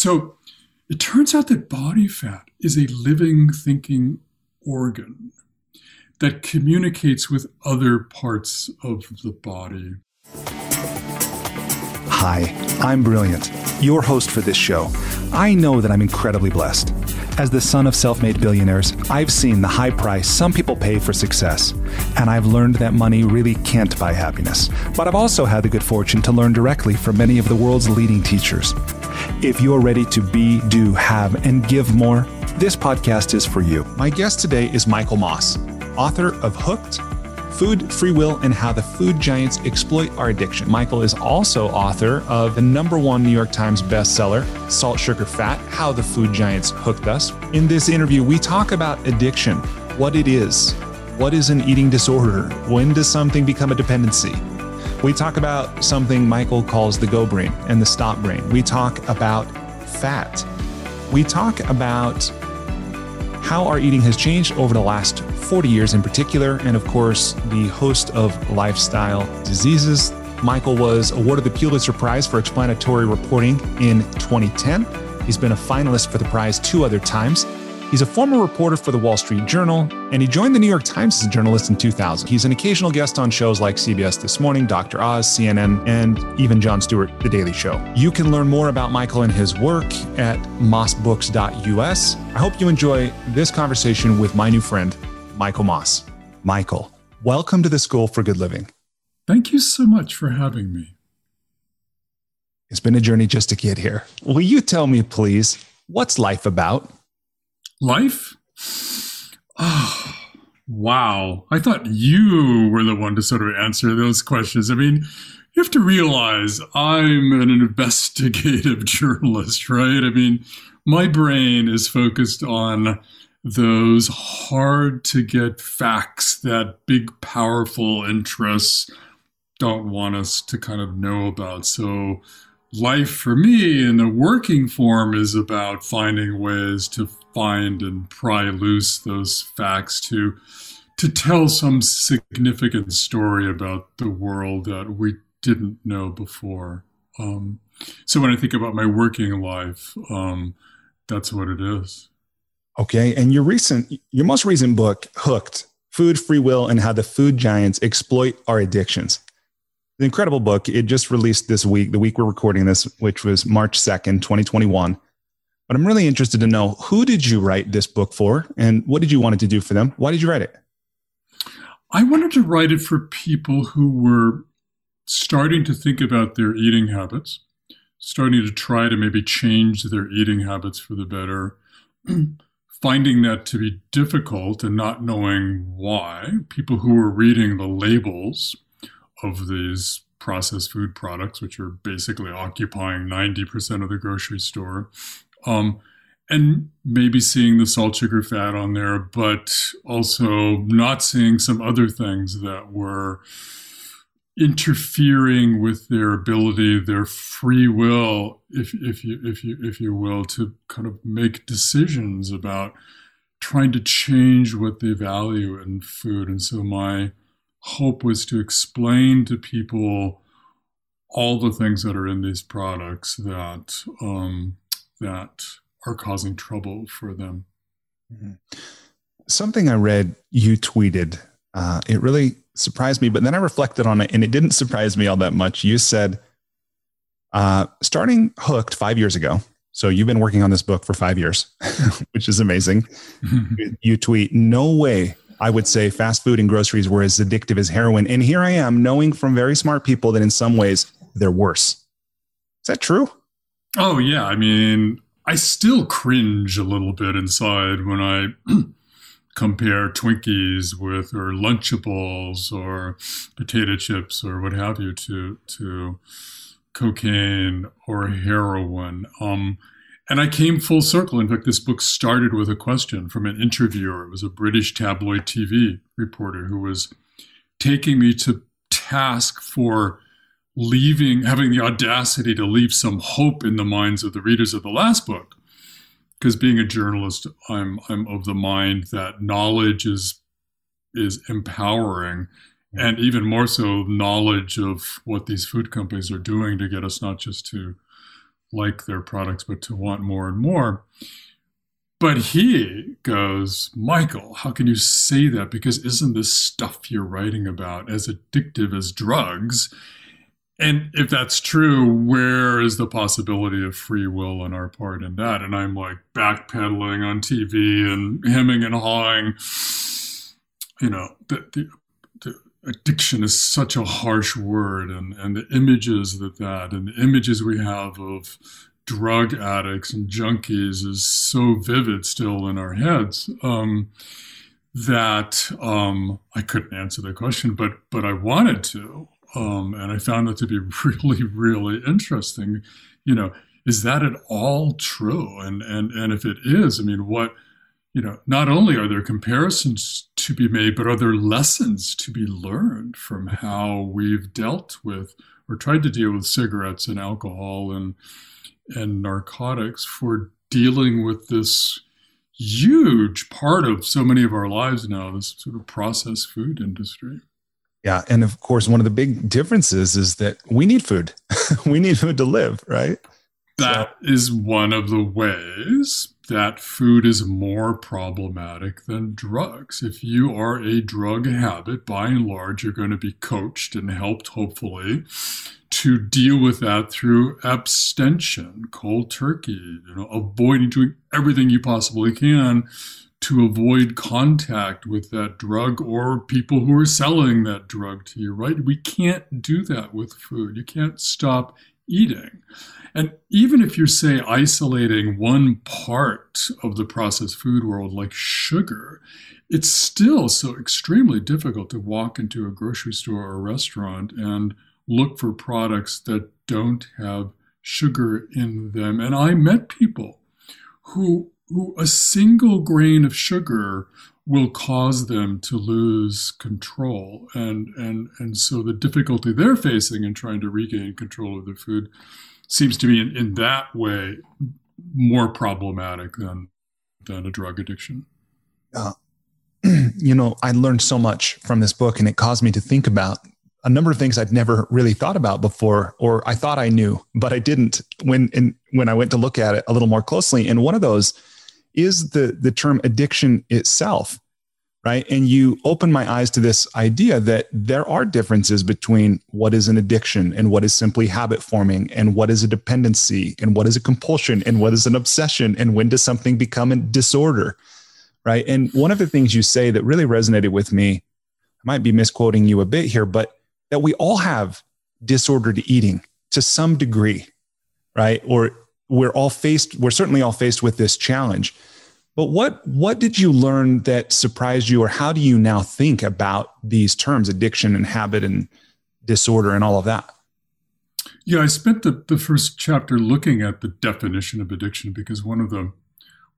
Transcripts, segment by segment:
So it turns out that body fat is a living, thinking organ that communicates with other parts of the body. Hi, I'm Brilliant, your host for this show. I know that I'm incredibly blessed. As the son of self made billionaires, I've seen the high price some people pay for success, and I've learned that money really can't buy happiness. But I've also had the good fortune to learn directly from many of the world's leading teachers. If you're ready to be, do, have, and give more, this podcast is for you. My guest today is Michael Moss, author of Hooked Food, Free Will, and How the Food Giants Exploit Our Addiction. Michael is also author of the number one New York Times bestseller, Salt, Sugar, Fat How the Food Giants Hooked Us. In this interview, we talk about addiction, what it is, what is an eating disorder, when does something become a dependency. We talk about something Michael calls the go brain and the stop brain. We talk about fat. We talk about how our eating has changed over the last 40 years in particular, and of course, the host of lifestyle diseases. Michael was awarded the Pulitzer Prize for explanatory reporting in 2010. He's been a finalist for the prize two other times. He's a former reporter for the Wall Street Journal, and he joined the New York Times as a journalist in 2000. He's an occasional guest on shows like CBS This Morning, Dr. Oz, CNN, and even Jon Stewart, The Daily Show. You can learn more about Michael and his work at mossbooks.us. I hope you enjoy this conversation with my new friend, Michael Moss. Michael, welcome to the School for Good Living. Thank you so much for having me. It's been a journey just to get here. Will you tell me, please, what's life about? Life? Oh, wow. I thought you were the one to sort of answer those questions. I mean, you have to realize I'm an investigative journalist, right? I mean, my brain is focused on those hard to get facts that big, powerful interests don't want us to kind of know about. So, life for me in the working form is about finding ways to find and pry loose those facts to to tell some significant story about the world that we didn't know before. Um, so when I think about my working life, um, that's what it is. Okay, and your recent, your most recent book, Hooked: Food, Free Will, and How the Food Giants Exploit Our Addictions. An incredible book. It just released this week, the week we're recording this, which was March second, twenty twenty one. But I'm really interested to know who did you write this book for and what did you want it to do for them? Why did you write it? I wanted to write it for people who were starting to think about their eating habits, starting to try to maybe change their eating habits for the better, finding that to be difficult and not knowing why. People who were reading the labels of these processed food products, which are basically occupying 90% of the grocery store, um, and maybe seeing the salt, sugar, fat on there, but also not seeing some other things that were interfering with their ability, their free will, if if you if you if you will, to kind of make decisions about trying to change what they value in food. And so my hope was to explain to people all the things that are in these products that um, that are causing trouble for them. Mm-hmm. Something I read you tweeted, uh, it really surprised me, but then I reflected on it and it didn't surprise me all that much. You said, uh, starting Hooked five years ago, so you've been working on this book for five years, which is amazing. you tweet, no way I would say fast food and groceries were as addictive as heroin. And here I am knowing from very smart people that in some ways they're worse. Is that true? Oh yeah, I mean, I still cringe a little bit inside when I compare Twinkies with or Lunchables or potato chips or what have you to to cocaine or heroin. Um, and I came full circle. In fact, this book started with a question from an interviewer. It was a British tabloid TV reporter who was taking me to task for leaving, having the audacity to leave some hope in the minds of the readers of the last book. Because being a journalist, I'm I'm of the mind that knowledge is is empowering, mm-hmm. and even more so, knowledge of what these food companies are doing to get us not just to like their products, but to want more and more. But he goes, Michael, how can you say that? Because isn't this stuff you're writing about as addictive as drugs? And if that's true, where is the possibility of free will on our part in that? And I'm like backpedaling on TV and hemming and hawing. You know, the, the, the addiction is such a harsh word, and, and the images that that and the images we have of drug addicts and junkies is so vivid still in our heads um, that um, I couldn't answer the question, but but I wanted to, um, and I found it to be really really interesting. You know, is that at all true? And and and if it is, I mean, what you know, not only are there comparisons to be made, but are there lessons to be learned from how we've dealt with or tried to deal with cigarettes and alcohol and and narcotics for dealing with this huge part of so many of our lives now, this sort of processed food industry. Yeah. And of course, one of the big differences is that we need food. we need food to live, right? That so. is one of the ways that food is more problematic than drugs. If you are a drug habit, by and large, you're going to be coached and helped, hopefully, to deal with that through abstention, cold turkey, you know, avoiding doing everything you possibly can to avoid contact with that drug or people who are selling that drug to you, right? We can't do that with food. You can't stop eating. And even if you're, say, isolating one part of the processed food world, like sugar, it's still so extremely difficult to walk into a grocery store or restaurant and look for products that don't have sugar in them. And I met people who a single grain of sugar will cause them to lose control. And, and, and so the difficulty they're facing in trying to regain control of their food seems to be in, in that way more problematic than, than a drug addiction. Uh, you know, I learned so much from this book and it caused me to think about a number of things I'd never really thought about before, or I thought I knew, but I didn't when in, when I went to look at it a little more closely. And one of those is the the term addiction itself, right? And you open my eyes to this idea that there are differences between what is an addiction and what is simply habit forming, and what is a dependency, and what is a compulsion, and what is an obsession, and when does something become a disorder, right? And one of the things you say that really resonated with me, I might be misquoting you a bit here, but that we all have disordered eating to some degree, right? Or we're all faced, we're certainly all faced with this challenge. But what what did you learn that surprised you, or how do you now think about these terms, addiction and habit and disorder and all of that? Yeah, I spent the, the first chapter looking at the definition of addiction because one of the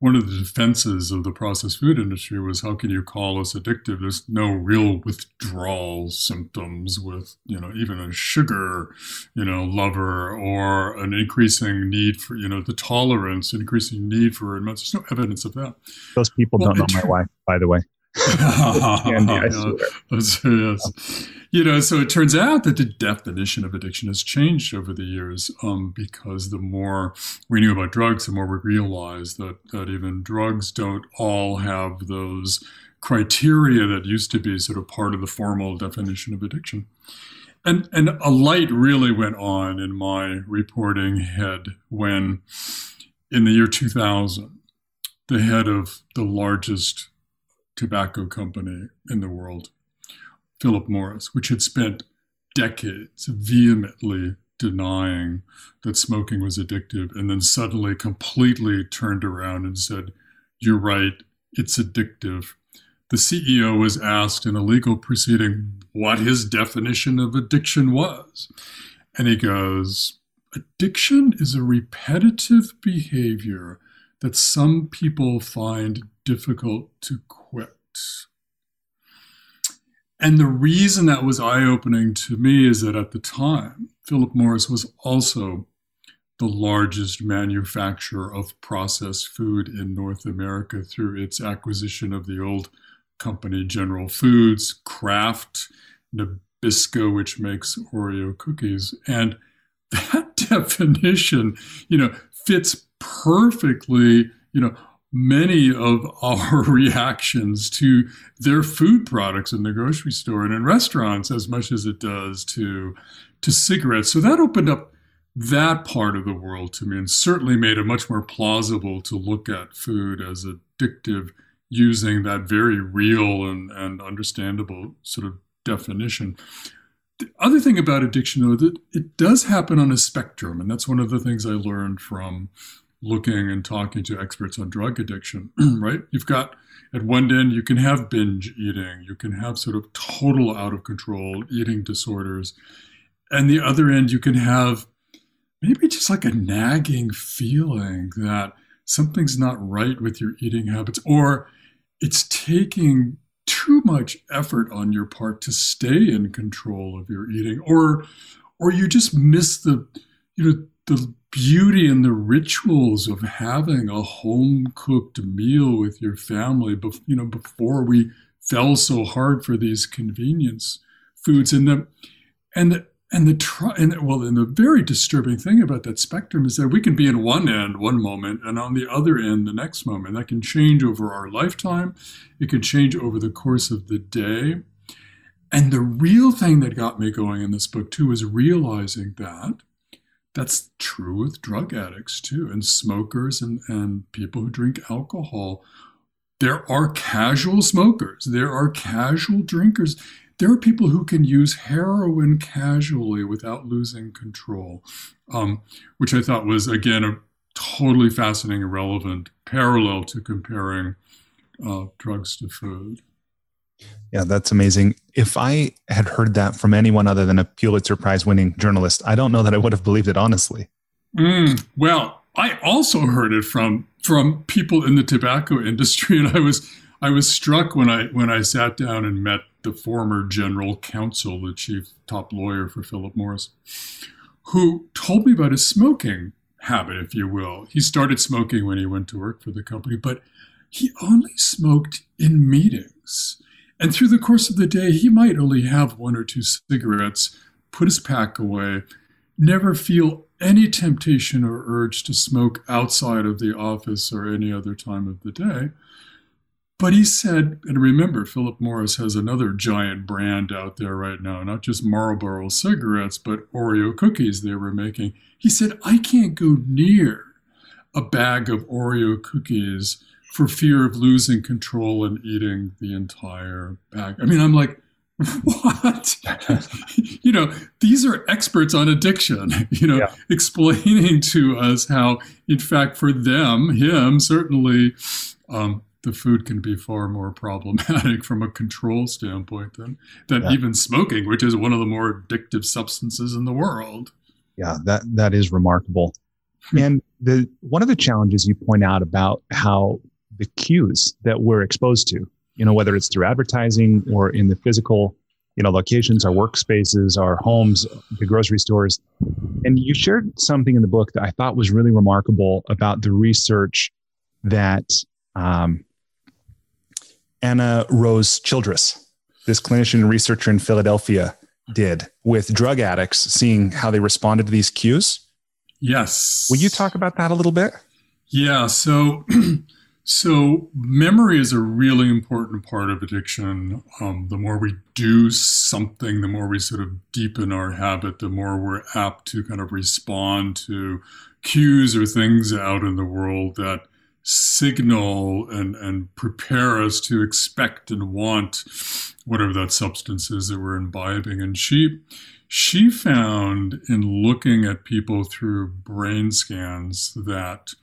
one of the defenses of the processed food industry was how can you call us addictive? There's no real withdrawal symptoms with you know even a sugar you know lover or an increasing need for you know the tolerance increasing need for it. There's no evidence of that. Those people well, don't know my wife by the way Candy, yes. You know, so it turns out that the definition of addiction has changed over the years um, because the more we knew about drugs, the more we realized that, that even drugs don't all have those criteria that used to be sort of part of the formal definition of addiction. And, and a light really went on in my reporting head when, in the year 2000, the head of the largest tobacco company in the world, Philip Morris, which had spent decades vehemently denying that smoking was addictive and then suddenly completely turned around and said, You're right, it's addictive. The CEO was asked in a legal proceeding what his definition of addiction was. And he goes, Addiction is a repetitive behavior that some people find difficult to. And the reason that was eye opening to me is that at the time, Philip Morris was also the largest manufacturer of processed food in North America through its acquisition of the old company General Foods, Kraft, Nabisco, which makes Oreo cookies. And that definition, you know, fits perfectly, you know, many of our reactions to their food products in the grocery store and in restaurants as much as it does to to cigarettes. So that opened up that part of the world to me and certainly made it much more plausible to look at food as addictive using that very real and, and understandable sort of definition. The other thing about addiction, though, that it does happen on a spectrum, and that's one of the things I learned from looking and talking to experts on drug addiction, right? You've got at one end, you can have binge eating, you can have sort of total out of control eating disorders. And the other end, you can have maybe just like a nagging feeling that something's not right with your eating habits, or it's taking too much effort on your part to stay in control of your eating, or or you just miss the you know the beauty and the rituals of having a home cooked meal with your family you know before we fell so hard for these convenience foods. And the and the and the try and well and the very disturbing thing about that spectrum is that we can be in one end one moment and on the other end the next moment. That can change over our lifetime. It can change over the course of the day. And the real thing that got me going in this book too is realizing that that's true with drug addicts too, and smokers and, and people who drink alcohol. There are casual smokers, there are casual drinkers. There are people who can use heroin casually without losing control, um, which I thought was, again, a totally fascinating and relevant parallel to comparing uh, drugs to food. Yeah, that's amazing. If I had heard that from anyone other than a Pulitzer Prize winning journalist, I don't know that I would have believed it honestly. Mm, well, I also heard it from from people in the tobacco industry, and I was I was struck when I when I sat down and met the former general counsel, the chief top lawyer for Philip Morris, who told me about his smoking habit, if you will. He started smoking when he went to work for the company, but he only smoked in meetings. And through the course of the day, he might only have one or two cigarettes, put his pack away, never feel any temptation or urge to smoke outside of the office or any other time of the day. But he said, and remember, Philip Morris has another giant brand out there right now, not just Marlboro cigarettes, but Oreo cookies they were making. He said, I can't go near a bag of Oreo cookies for fear of losing control and eating the entire bag. I mean, I'm like, what? you know, these are experts on addiction, you know, yeah. explaining to us how, in fact, for them, him, certainly, um, the food can be far more problematic from a control standpoint than, than yeah. even smoking, which is one of the more addictive substances in the world. Yeah, that, that is remarkable. and the one of the challenges you point out about how the cues that we're exposed to, you know, whether it's through advertising or in the physical, you know, locations, our workspaces, our homes, the grocery stores. And you shared something in the book that I thought was really remarkable about the research that um, Anna Rose Childress, this clinician and researcher in Philadelphia, did with drug addicts, seeing how they responded to these cues. Yes. Will you talk about that a little bit? Yeah. So So, memory is a really important part of addiction. Um, the more we do something, the more we sort of deepen our habit, the more we're apt to kind of respond to cues or things out in the world that signal and, and prepare us to expect and want whatever that substance is that we're imbibing. And she, she found in looking at people through brain scans that,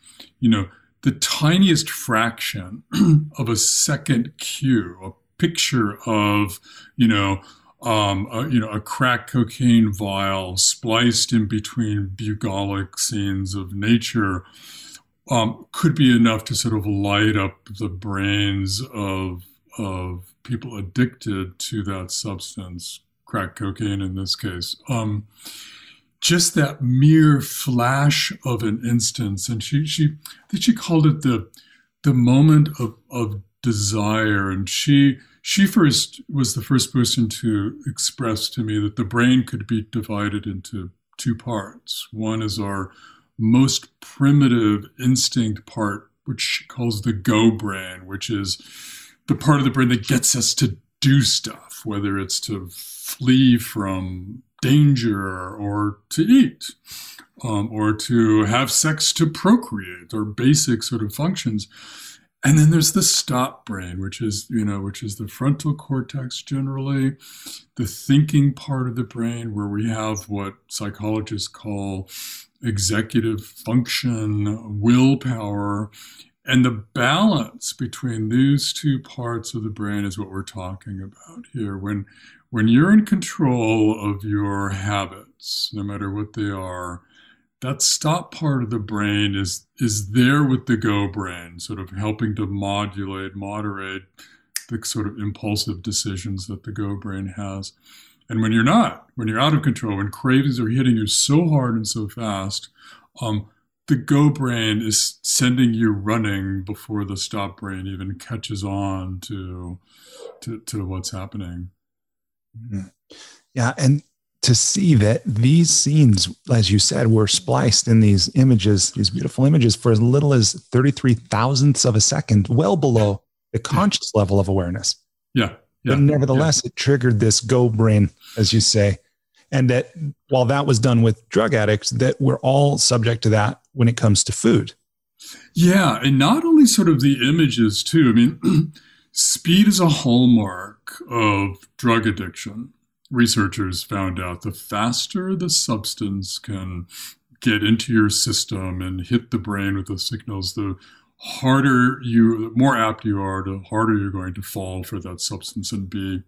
you know, the tiniest fraction of a second cue, a picture of, you know, um, a, you know, a crack cocaine vial spliced in between bucolic scenes of nature um, could be enough to sort of light up the brains of of people addicted to that substance, crack cocaine in this case. Um, just that mere flash of an instance. And she, she, think she called it the, the moment of, of desire. And she, she first was the first person to express to me that the brain could be divided into two parts. One is our most primitive instinct part, which she calls the go brain, which is the part of the brain that gets us to do stuff, whether it's to flee from danger or to eat. Um, or to have sex to procreate or basic sort of functions. And then there's the stop brain, which is, you know, which is the frontal cortex generally, the thinking part of the brain where we have what psychologists call executive function, willpower, and the balance between these two parts of the brain is what we're talking about here. When when you're in control of your habits, no matter what they are, that stop part of the brain is is there with the go brain, sort of helping to modulate, moderate the sort of impulsive decisions that the go brain has. And when you're not, when you're out of control, when cravings are hitting you so hard and so fast, um, the go brain is sending you running before the stop brain even catches on to to, to what's happening. Mm-hmm. Yeah, and to see that these scenes, as you said, were spliced in these images, these beautiful images, for as little as 33 thousandths of a second, well below the conscious level of awareness. Yeah. yeah but nevertheless, yeah. it triggered this go brain, as you say. And that while that was done with drug addicts, that we're all subject to that when it comes to food. Yeah. And not only sort of the images, too. I mean, speed is a hallmark of drug addiction researchers found out the faster the substance can get into your system and hit the brain with the signals, the harder you, the more apt you are, the harder you're going to fall for that substance and be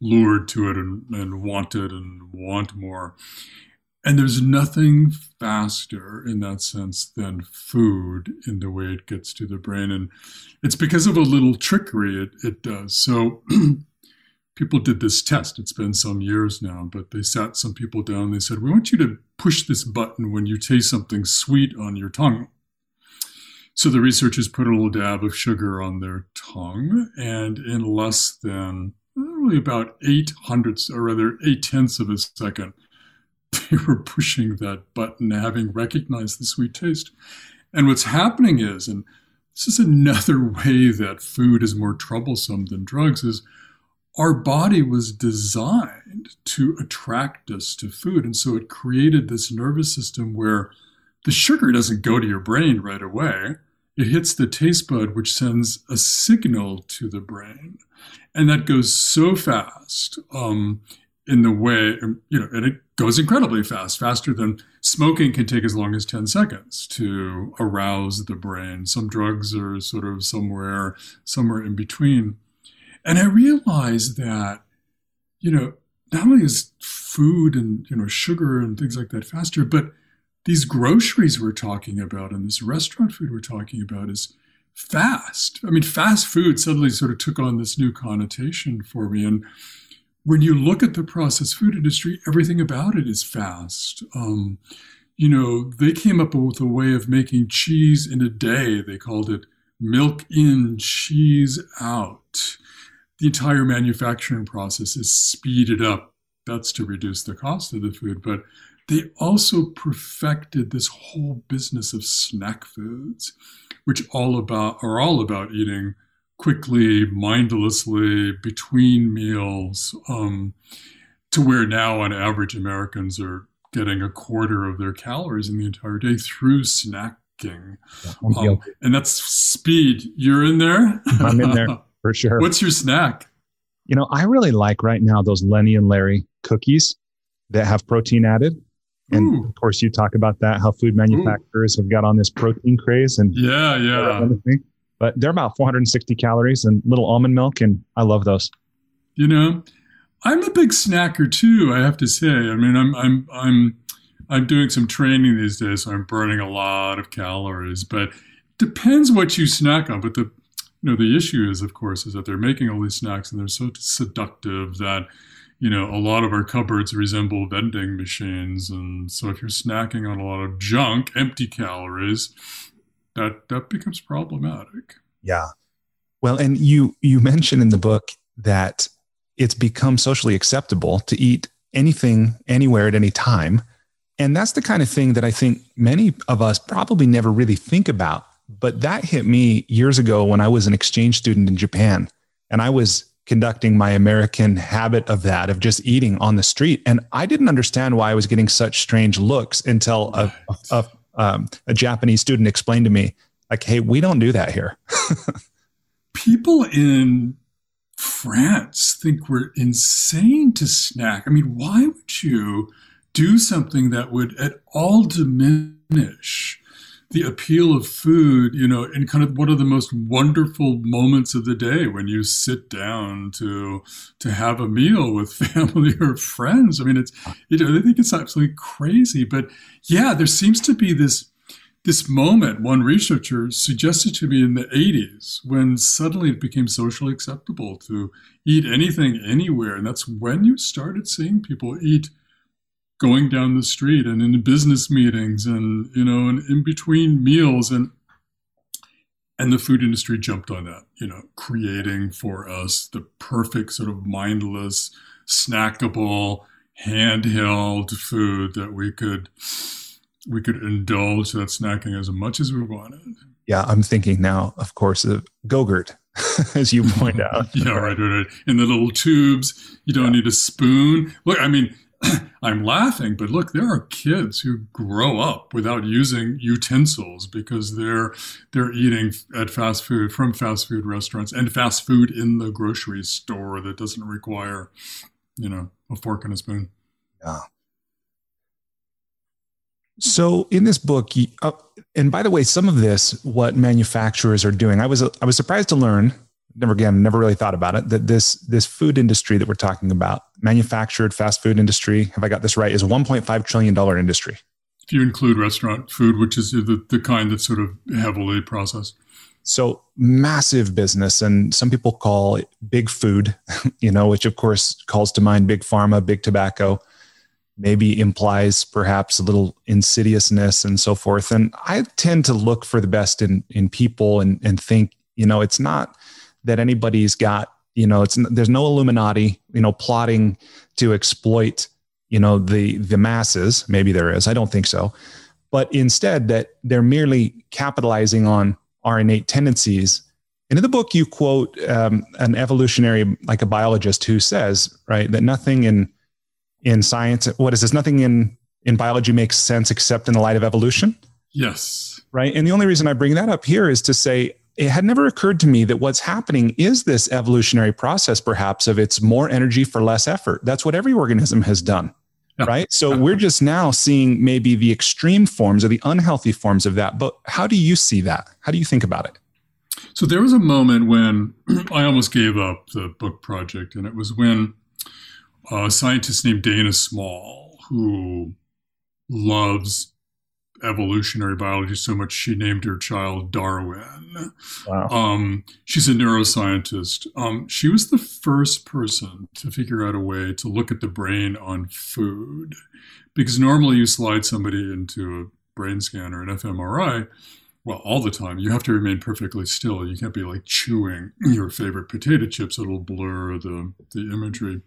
lured to it and, and want it and want more. And there's nothing faster in that sense than food in the way it gets to the brain. And it's because of a little trickery it, it does. So people did this test. It's been some years now, but they sat some people down. They said, We want you to push this button when you taste something sweet on your tongue. So the researchers put a little dab of sugar on their tongue, and in less than really about eight hundredths, or rather eight tenths of a second, they were pushing that button, having recognized the sweet taste. And what's happening is, and this is another way that food is more troublesome than drugs, is our body was designed to attract us to food. And so it created this nervous system where the sugar doesn't go to your brain right away. It hits the taste bud, which sends a signal to the brain. And that goes so fast um, in the way, you know, and it goes incredibly fast, faster than smoking can take as long as 10 seconds to arouse the brain. Some drugs are sort of somewhere, somewhere in between. And I realized that, you know, not only is food and, you know, sugar and things like that faster, but these groceries we're talking about and this restaurant food we're talking about is fast. I mean, fast food suddenly sort of took on this new connotation for me. And when you look at the processed food industry, everything about it is fast. Um, you know, they came up with a way of making cheese in a day. They called it milk in, cheese out the entire manufacturing process is speeded up. That's to reduce the cost of the food. But they also perfected this whole business of snack foods, which all about are all about eating quickly, mindlessly, between meals, um, to where now on average Americans are getting a quarter of their calories in the entire day through snacking. Um, and that's speed. You're in there? I'm in there. for sure. What's your snack? You know, I really like right now those Lenny and Larry cookies that have protein added. And Ooh. of course, you talk about that, how food manufacturers Ooh. have got on this protein craze and yeah, yeah. But they're about 460 calories and little almond milk, and I love those. You know, I'm a big snacker too. I have to say. I mean, I'm I'm I'm I'm doing some training these days, so I'm burning a lot of calories. But depends what you snack on. But the you know, the issue is, of course, is that they're making all these snacks and they're so seductive that, you know, a lot of our cupboards resemble vending machines. And so if you're snacking on a lot of junk, empty calories, that that becomes problematic. Yeah. Well, and you you mentioned in the book that it's become socially acceptable to eat anything anywhere at any time And that's the kind of thing that I think many of us probably never really think about. But that hit me years ago when I was an exchange student in Japan and I was conducting my American habit of that, of just eating on the street. And I didn't understand why I was getting such strange looks until a, a, um, a Japanese student explained to me, like, hey, we don't do that here. People in France think we're insane to snack. I mean, why would you do something that would at all diminish the appeal of food, you know, in kind of one of the most wonderful moments of the day when you sit down to to have a meal with family or friends. I mean, it's you know, I think it's absolutely crazy. But yeah, there seems to be this this moment, one researcher suggested to me in the 80s, when suddenly it became socially acceptable to eat anything anywhere. And that's when you started seeing people eat going down the street and in business meetings and, you know, and in between meals. And and the food industry jumped on that, you know, creating for us the perfect sort of mindless, snackable, handheld food that we could we could indulge that snacking as much as we wanted. Yeah, I'm thinking now, of course, of Go-Gurt, as you point out. yeah, right, right, right. In the little tubes, you don't yeah. need a spoon. Look, I mean, I'm laughing, but look, there are kids who grow up without using utensils because they're they're eating at fast food from fast food restaurants and fast food in the grocery store that doesn't require, you know, a fork and a spoon. Yeah. So in this book, uh, and by the way, some of this, what manufacturers are doing, I was I was surprised to learn. Never again, never really thought about it. That this this food industry that we're talking about, manufactured fast food industry, have I got this right? Is 1.5 trillion dollar industry. If you include restaurant food, which is the the kind that's sort of heavily processed. So massive business, and some people call it big food, you know, which of course calls to mind big pharma, big tobacco maybe implies perhaps a little insidiousness and so forth. And I tend to look for the best in in people and and think, you know, it's not that anybody's got, you know, it's there's no Illuminati, you know, plotting to exploit, you know, the the masses. Maybe there is. I don't think so. But instead that they're merely capitalizing on our innate tendencies and in the book, you quote um, an evolutionary, like a biologist, who says, right, that nothing in in science what is this nothing in in biology makes sense except in the light of evolution yes right and the only reason i bring that up here is to say it had never occurred to me that what's happening is this evolutionary process perhaps of it's more energy for less effort. That's what every organism has done right? So we're just now seeing maybe the extreme forms or the unhealthy forms of that. But how do you see that? How do you think about it? So there was a moment when i almost gave up the book project and it was when a scientist named Dana Small, who loves evolutionary biology so much she named her child Darwin. Wow. Um, she's a neuroscientist. Um, she was the first person to figure out a way to look at the brain on food, because normally you slide somebody into a brain scanner, an fMRI. Well, all the time, you have to remain perfectly still. You can't be like chewing your favorite potato chips; it'll blur the the imagery.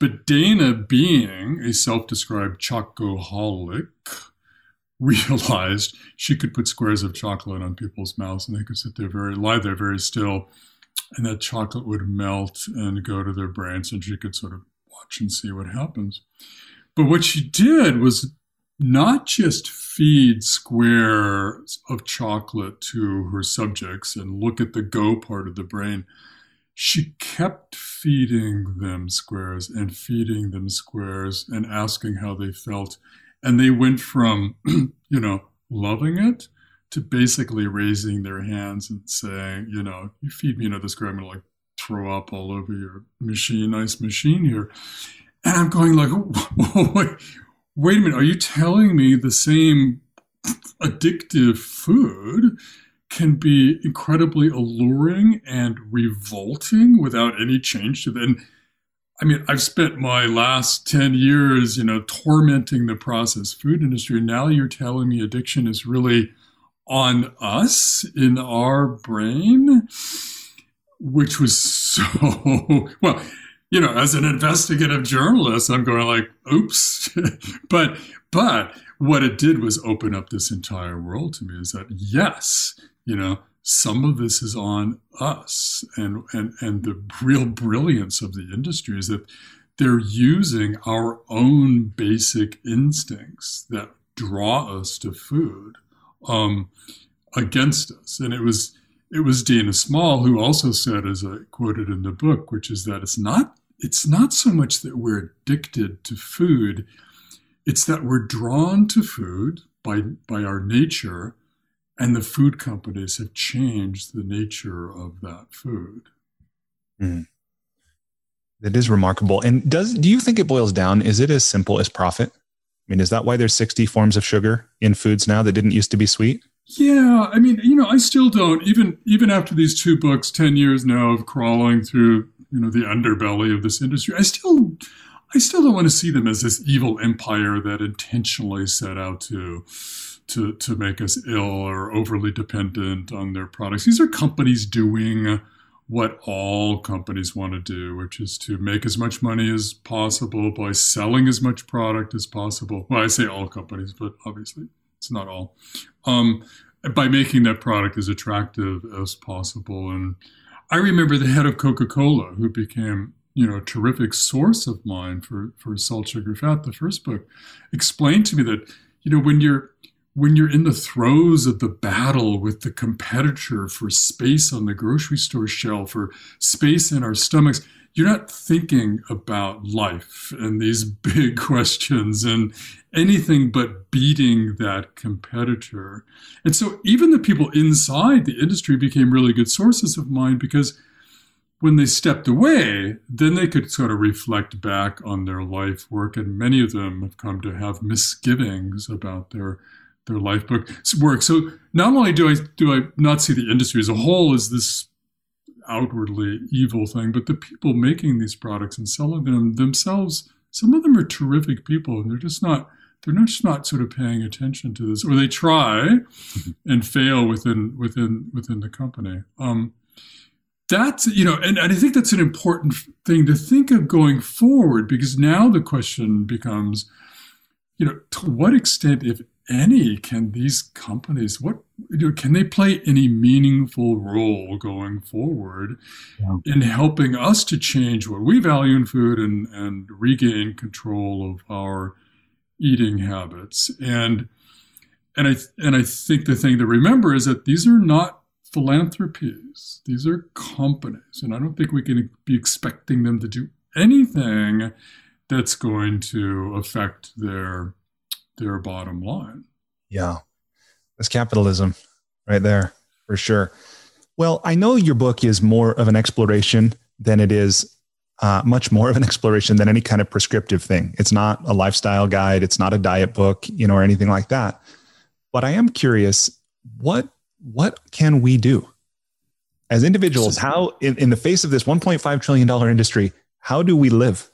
But Dana, being a self described chocoholic, realized she could put squares of chocolate on people's mouths and they could sit there very, lie there very still, and that chocolate would melt and go to their brains and she could sort of watch and see what happens. But what she did was not just feed squares of chocolate to her subjects and look at the go part of the brain she kept feeding them squares and feeding them squares and asking how they felt. And they went from, you know, loving it to basically raising their hands and saying, you know, you feed me another square, I'm going to like throw up all over your machine, nice machine here. And I'm going like, wait, wait a minute, are you telling me the same addictive food can be incredibly alluring and revolting without any change to them. I mean, I've spent my last 10 years, you know, tormenting the processed food industry. Now you're telling me addiction is really on us in our brain, which was so, well, you know, as an investigative journalist, I'm going like, oops. but but what it did was open up this entire world to me is that yes, you know, some of this is on us. And and and the real brilliance of the industry is that they're using our own basic instincts that draw us to food um, against us. And it was it was Dana Small who also said, as I quoted in the book, which is that it's not it's not so much that we're addicted to food, it's that we're drawn to food by by our nature, and the food companies have changed the nature of that food. Mm. That is remarkable. And does do you think it boils down? Is it as simple as profit? I mean, is that why there's 60 forms of sugar in foods now that didn't used to be sweet? Yeah, I mean, you know, I still don't even even after these two books, 10 years now of crawling through, you know, the underbelly of this industry, I still I still don't want to see them as this evil empire that intentionally set out to to to make us ill or overly dependent on their products. These are companies doing what all companies want to do, which is to make as much money as possible by selling as much product as possible. Well, I say all companies, but obviously it's not all. Um, by making that product as attractive as possible. And I remember the head of Coca Cola, who became you know a terrific source of mine for for salt, sugar, fat. The first book explained to me that you know when you're when you're in the throes of the battle with the competitor for space on the grocery store shelf or space in our stomachs, you're not thinking about life and these big questions and anything but beating that competitor. And so even the people inside the industry became really good sources of mine because when they stepped away, then they could sort of reflect back on their life work. And many of them have come to have misgivings about their their life book work. So not only do I do I not see the industry as a whole as this outwardly evil thing, but the people making these products and selling them themselves, some of them are terrific people, and they're just not they're not just not sort of paying attention to this, or they try and fail within within within the company. Um, that's you know, and, and I think that's an important thing to think of going forward because now the question becomes, you know, to what extent, if any can these companies what you know, can they play any meaningful role going forward yeah. in helping us to change what we value in food and and regain control of our eating habits and and I and I think the thing to remember is that these are not philanthropies these are companies and I don't think we can be expecting them to do anything that's going to affect their their bottom line. Yeah. That's capitalism right there for sure. Well, I know your book is more of an exploration than it is uh, much more of an exploration than any kind of prescriptive thing. It's not a lifestyle guide. It's not a diet book, you know, or anything like that. But I am curious, what what can we do as individuals? How in, in the face of this 1.5 trillion dollar industry, how do we live?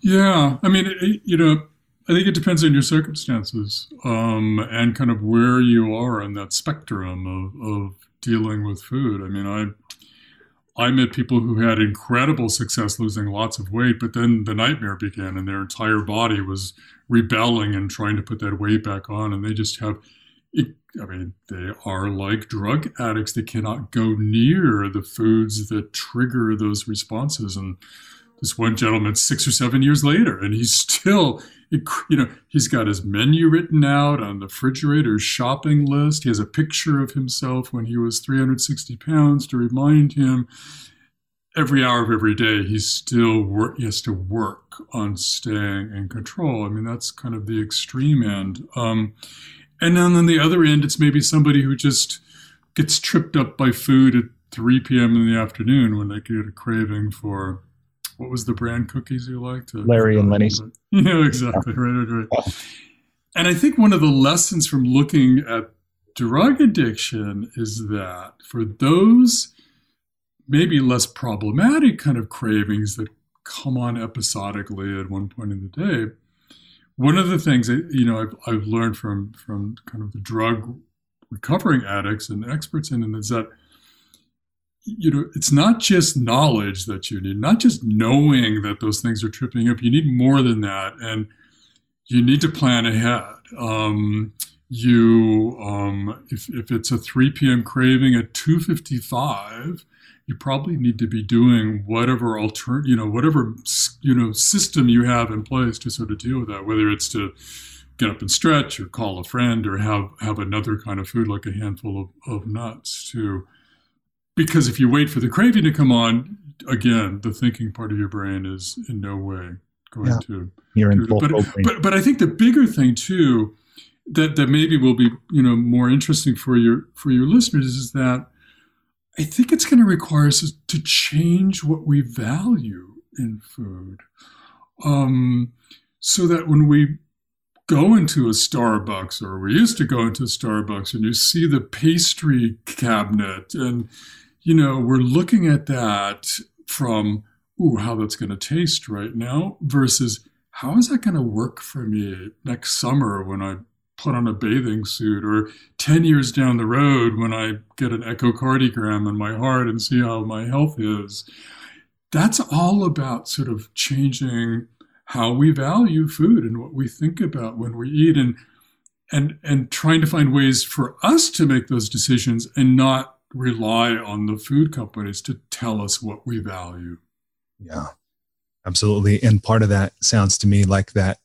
Yeah, I mean, it, you know, I think it depends on your circumstances um, and kind of where you are in that spectrum of, of dealing with food. I mean, I I met people who had incredible success losing lots of weight, but then the nightmare began and their entire body was rebelling and trying to put that weight back on. And they just have, I mean, they are like drug addicts. They cannot go near the foods that trigger those responses. And this one gentleman, six or seven years later, and he's still you know, he's got his menu written out on the refrigerator shopping list. He has a picture of himself when he was 360 pounds to remind him every hour of every day he's still work he has to work on staying in control. I mean, that's kind of the extreme end. Um, and then on the other end, it's maybe somebody who just gets tripped up by food at 3 p.m. in the afternoon when they get a craving for what was the brand cookies you liked? Larry and Lenny's. Yeah, exactly. Yeah. Right, right, right. And I think one of the lessons from looking at drug addiction is that for those maybe less problematic kind of cravings that come on episodically at one point in the day, one of the things that you know I've, I've learned from from kind of the drug recovering addicts and experts in it is that you know, it's not just knowledge that you need, not just knowing that those things are tripping up. You need more than that. And you need to plan ahead. Um, you, um, if, if it's a 3 p.m. craving at 255, you probably need to be doing whatever alter, you know, whatever, you know, system you have in place to sort of deal with that, whether it's to get up and stretch or call a friend or have, have another kind of food like a handful of, of nuts to, because if you wait for the craving to come on, again, the thinking part of your brain is in no way going yeah. to. You're in full but, but, but I think the bigger thing too, that that maybe will be you know more interesting for your for your listeners is that I think it's going to require us to change what we value in food, um, so that when we go into a Starbucks or we used to go into a Starbucks and you see the pastry cabinet and you know we're looking at that from ooh how that's going to taste right now versus how is that going to work for me next summer when I put on a bathing suit or 10 years down the road when I get an echocardiogram in my heart and see how my health is. That's all about sort of changing how we value food and what we think about when we eat and and and trying to find ways for us to make those decisions and not rely on the food companies to tell us what we value. Yeah. Absolutely. And part of that sounds to me like that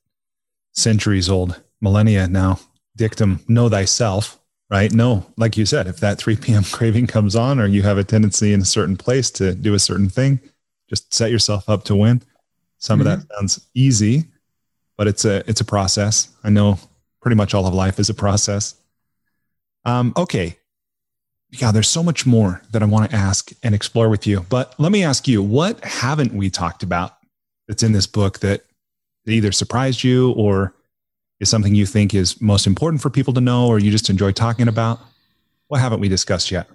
centuries old millennia now dictum know thyself right no like you said if that 3 p.m craving comes on or you have a tendency in a certain place to do a certain thing just set yourself up to win some mm-hmm. of that mm-hmm. sounds easy but it's a it's a process i know pretty much all of life is a process um, okay yeah there's so much more that i want to ask and explore with you but let me ask you what haven't we talked about that's in this book that either surprised you or is something you think is most important for people to know or you just enjoy talking about? What haven't we discussed yet?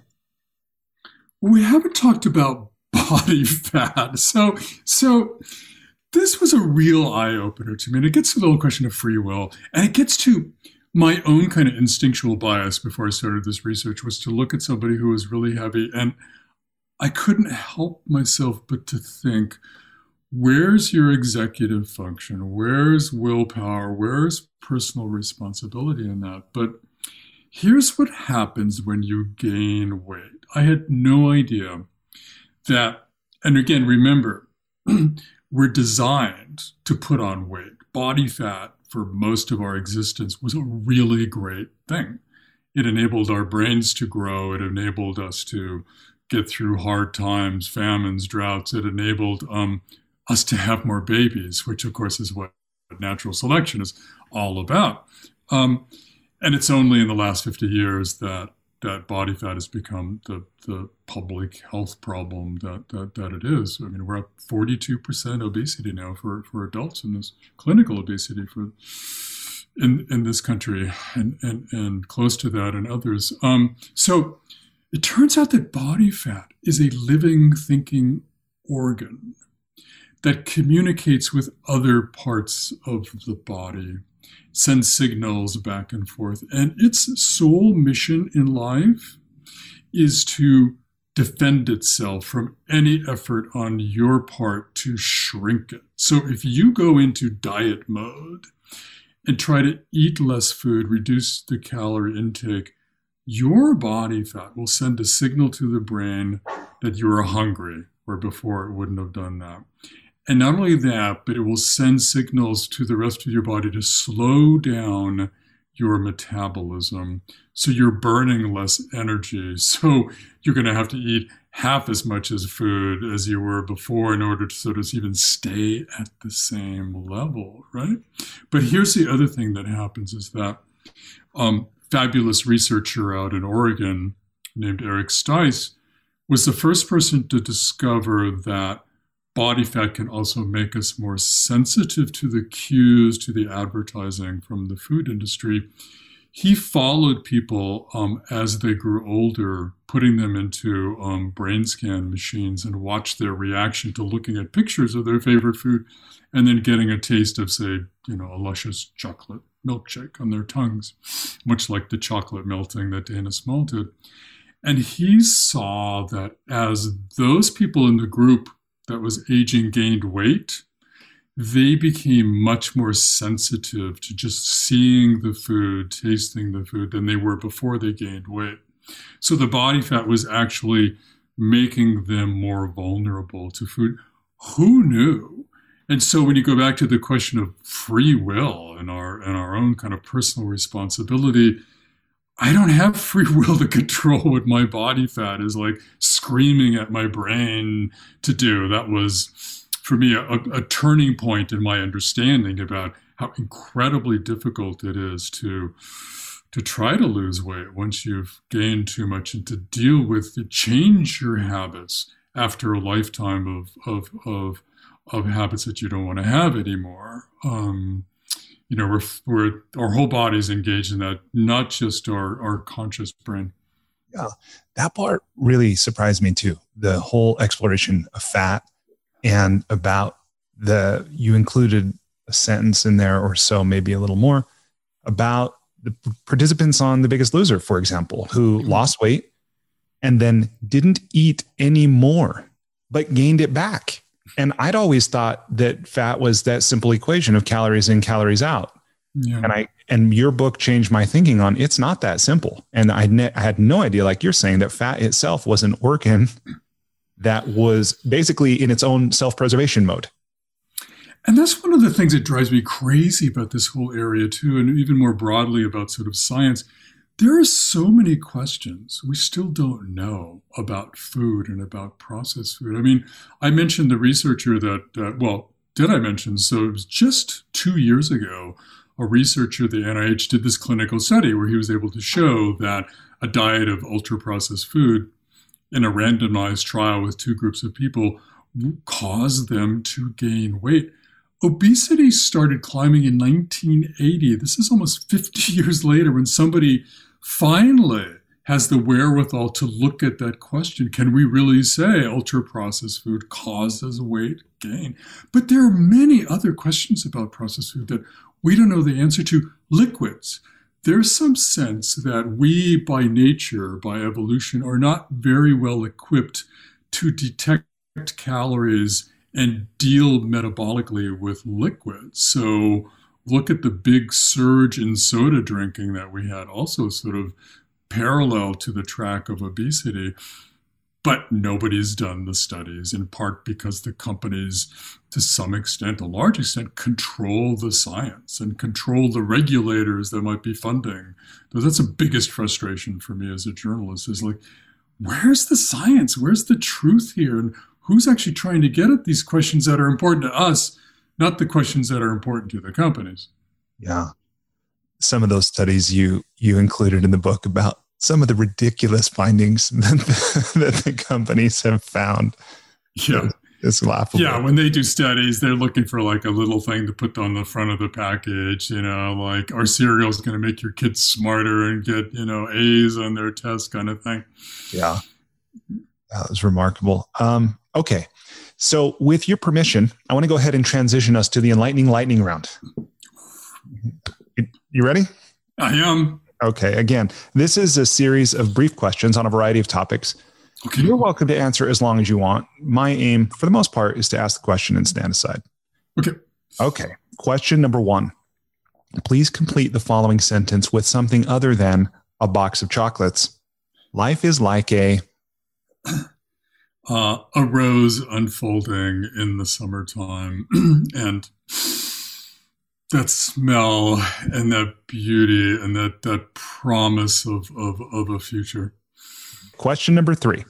We haven't talked about body fat. So, so this was a real eye opener to me. And it gets to the whole question of free will. And it gets to my own kind of instinctual bias before I started this research was to look at somebody who was really heavy. And I couldn't help myself but to think, where's your executive function? Where's willpower? Where's personal responsibility in that? But here's what happens when you gain weight. I had no idea that, and again, remember, we're designed to put on weight. Body fat for most of our existence was a really great thing. It enabled our brains to grow. It enabled us to get through hard times, famines, droughts. It enabled um, us to have more babies, which of course is what natural selection is all about. Um, and it's only in the last 50 years that that body fat has become the, the public health problem that, that, that it is. I mean, we're at 42% obesity now for, for adults in this clinical obesity for in, in this country and, and, and close to that in others. Um, so it turns out that body fat is a living, thinking organ that communicates with other parts of the body, sends signals back and forth. And its sole mission in life is to defend itself from any effort on your part to shrink it. So if you go into diet mode and try to eat less food, reduce the calorie intake, your body fat will send a signal to the brain that you are hungry, where before it wouldn't have done that. And not only that, but it will send signals to the rest of your body to slow down your metabolism. So you're burning less energy. So you're going to have to eat half as much as food as you were before in order to sort of even stay at the same level, right? But here's the other thing that happens is that um, fabulous researcher out in Oregon named Eric Stice was the first person to discover that body fat can also make us more sensitive to the cues, to the advertising from the food industry. He followed people um, as they grew older, putting them into um, brain scan machines and watched their reaction to looking at pictures of their favorite food and then getting a taste of, say, you know, a luscious chocolate milkshake on their tongues, much like the chocolate melting that Dana Small did. And he saw that as those people in the group that was aging gained weight, they became much more sensitive to just seeing the food, tasting the food than they were before they gained weight. So the body fat was actually making them more vulnerable to food. Who knew? And so when you go back to the question of free will and our and our own kind of personal responsibility, I don't have free will to control what my body fat is like screaming at my brain to do. That was for me a, a turning point in my understanding about how incredibly difficult it is to to try to lose weight once you've gained too much and to deal with to change your habits after a lifetime of of of of habits that you don't want to have anymore. Um, you know, we're, we're our whole body's engaged in that, not just our our conscious brain. Yeah, that part really surprised me too. The whole exploration of fat and about the you included a sentence in there or so, maybe a little more about the participants on The Biggest Loser, for example, who mm-hmm. lost weight and then didn't eat any more, but gained it back. And I'd always thought that fat was that simple equation of calories in, calories out. Yeah. And I and your book changed my thinking on it's not that simple. And I, ne- I had no idea, like you're saying, that fat itself was an organ that was basically in its own self-preservation mode. And that's one of the things that drives me crazy about this whole area, too, and even more broadly about sort of science. There are so many questions we still don't know about food and about processed food. I mean, I mentioned the researcher that, uh, well, did I mention? So it was just two years ago, a researcher at the NIH did this clinical study where he was able to show that a diet of ultra processed food in a randomized trial with two groups of people caused them to gain weight. Obesity started climbing in 1980. This is almost 50 years later when somebody finally has the wherewithal to look at that question. Can we really say ultra processed food causes weight gain? But there are many other questions about processed food that we don't know the answer to. Liquids. There's some sense that we, by nature, by evolution, are not very well equipped to detect calories and deal metabolically with liquids. So look at the big surge in soda drinking that we had, also sort of parallel to the track of obesity. But nobody's done the studies, in part because the companies, to some extent, a large extent, control the science and control the regulators that might be funding. That's the biggest frustration for me as a journalist is like, where's the science? Where's the truth here? And who's actually trying to get at these questions that are important to us, not the questions that are important to the companies. Yeah. Some of those studies you you included in the book about some of the ridiculous findings that the, that the companies have found. Yeah. It's laughable. Yeah, when they do studies, they're looking for like a little thing to put on the front of the package. You know, like our cereal is going to make your kids smarter and get you know A's on their test, kind of thing. Yeah, that was remarkable. Um, Okay. So, with your permission, I want to go ahead and transition us to the enlightening lightning round. You ready? I am. Okay. Again, this is a series of brief questions on a variety of topics. Okay. You're welcome to answer as long as you want. My aim, for the most part, is to ask the question and stand aside. Okay. Okay. Question number one. Please complete the following sentence with something other than a box of chocolates. Life is like a uh, a rose unfolding in the summertime and that smell and that beauty and that, that promise of, of, of a future. Question number three.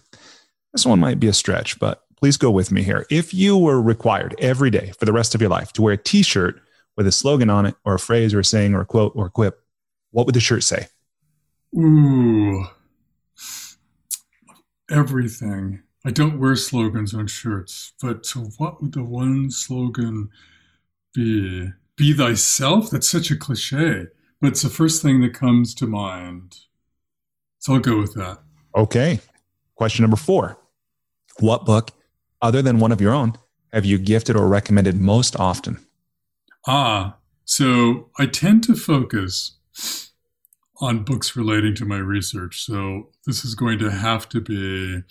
This one might be a stretch, but please go with me here. If you were required every day for the rest of your life to wear a t shirt with a slogan on it, or a phrase, or a saying, or a quote, or a quip, what would the shirt say? Ooh, everything. I don't wear slogans on shirts, but what would the one slogan be? Be thyself? That's such a cliche, but it's the first thing that comes to mind. So I'll go with that. Okay. Question number four What book, other than one of your own, have you gifted or recommended most often? Ah, so I tend to focus on books relating to my research. So this is going to have to be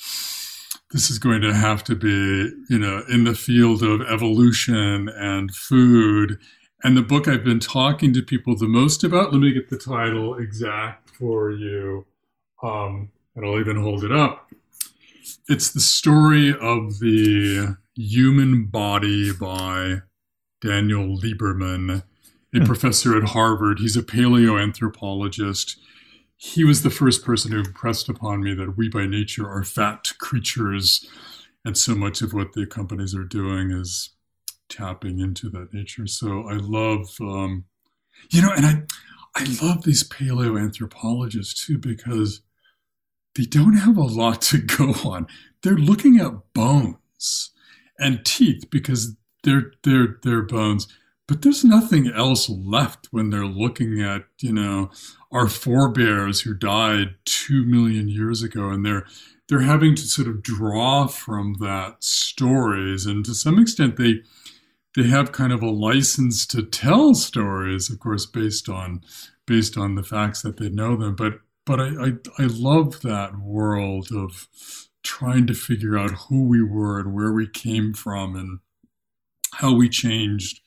this is going to have to be, you know, in the field of evolution and food. And the book I've been talking to people the most about, let me get the title exact for you. Um, and I'll even hold it up. It's the story of the human body by Daniel Lieberman, a hmm. professor at Harvard. He's a paleoanthropologist he was the first person who impressed upon me that we by nature are fat creatures. And so much of what the companies are doing is tapping into that nature. So I love, um, you know, and I, I love these paleoanthropologists too because they don't have a lot to go on. They're looking at bones and teeth because they're they're they're bones but there's nothing else left when they're looking at you know our forebears who died two million years ago and they're they're having to sort of draw from that stories. And to some extent they they have kind of a license to tell stories of course based on based on the facts that they know them. But but I, I, I love that world of trying to figure out who we were and where we came from and how we changed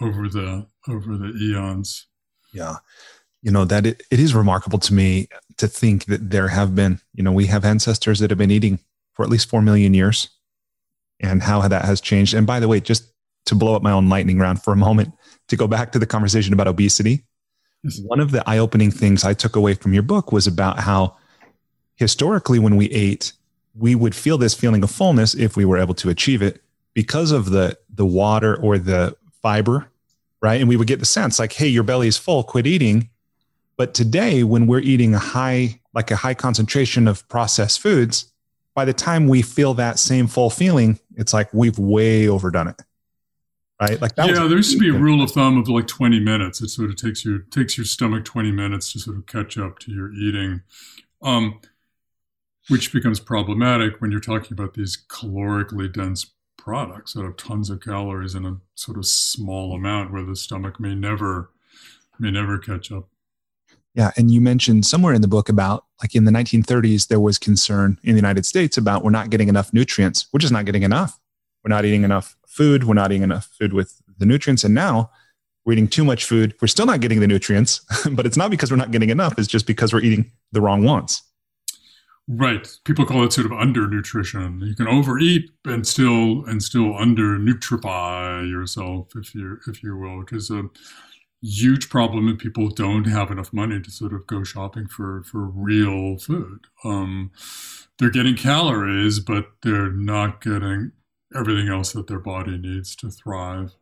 over the over the eons. Yeah. You know, that it, it is remarkable to me to think that there have been, you know, we have ancestors that have been eating for at least 4 million years and how that has changed. And by the way, just to blow up my own lightning round for a moment, to go back to the conversation about obesity, yes. one of the eye opening things I took away from your book was about how historically, when we ate, we would feel this feeling of fullness if we were able to achieve it because of the the water or the fiber, right? And we would get the sense like, hey, your belly is full, quit eating. But today, when we're eating a high, like a high concentration of processed foods, by the time we feel that same full feeling, it's like we've way overdone it. Right? Like that yeah, there used to be a rule of thumb of like 20 minutes. It sort of takes your takes your stomach 20 minutes to sort of catch up to your eating. Um, which becomes problematic when you're talking about these calorically dense products that have tons of calories in a sort of small amount where the stomach may never may never catch up. Yeah, and you mentioned somewhere in the book about like in the 1930s there was concern in the United States about we're not getting enough nutrients. We're just not getting enough. We're not eating enough food. We're not eating enough food with the nutrients. And now we're eating too much food. We're still not getting the nutrients, but it's not because we're not getting enough. It's just because we're eating the wrong ones. Right. People call it sort of undernutrition. You can overeat and still and still under nutrify yourself, if you if you will, which is a huge problem and people don't have enough money to sort of go shopping for for real food. Um, they're getting calories, but they're not getting everything else that their body needs to thrive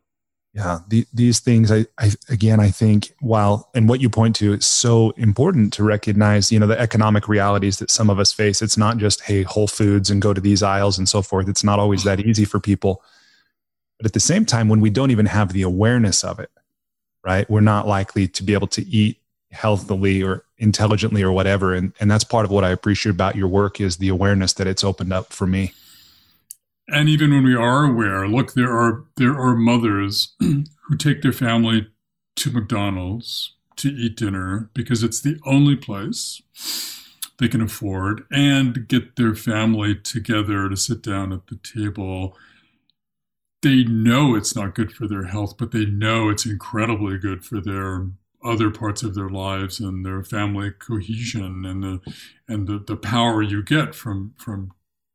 yeah the, these things I, I again i think while and what you point to is so important to recognize you know the economic realities that some of us face. It's not just hey whole foods and go to these aisles and so forth. It's not always that easy for people. But at the same time when we don't even have the awareness of it right we're not likely to be able to eat healthily or intelligently or whatever. And, and that's part of what i appreciate about your work is the awareness that it's opened up for me and even when we are aware, look, there are there are mothers who take their family to McDonald's to eat dinner because it's the only place they can afford and get their family together to sit down at the table. They know it's not good for their health, but they know it's incredibly good for their other parts of their lives and their family cohesion and the and the, the power you get from from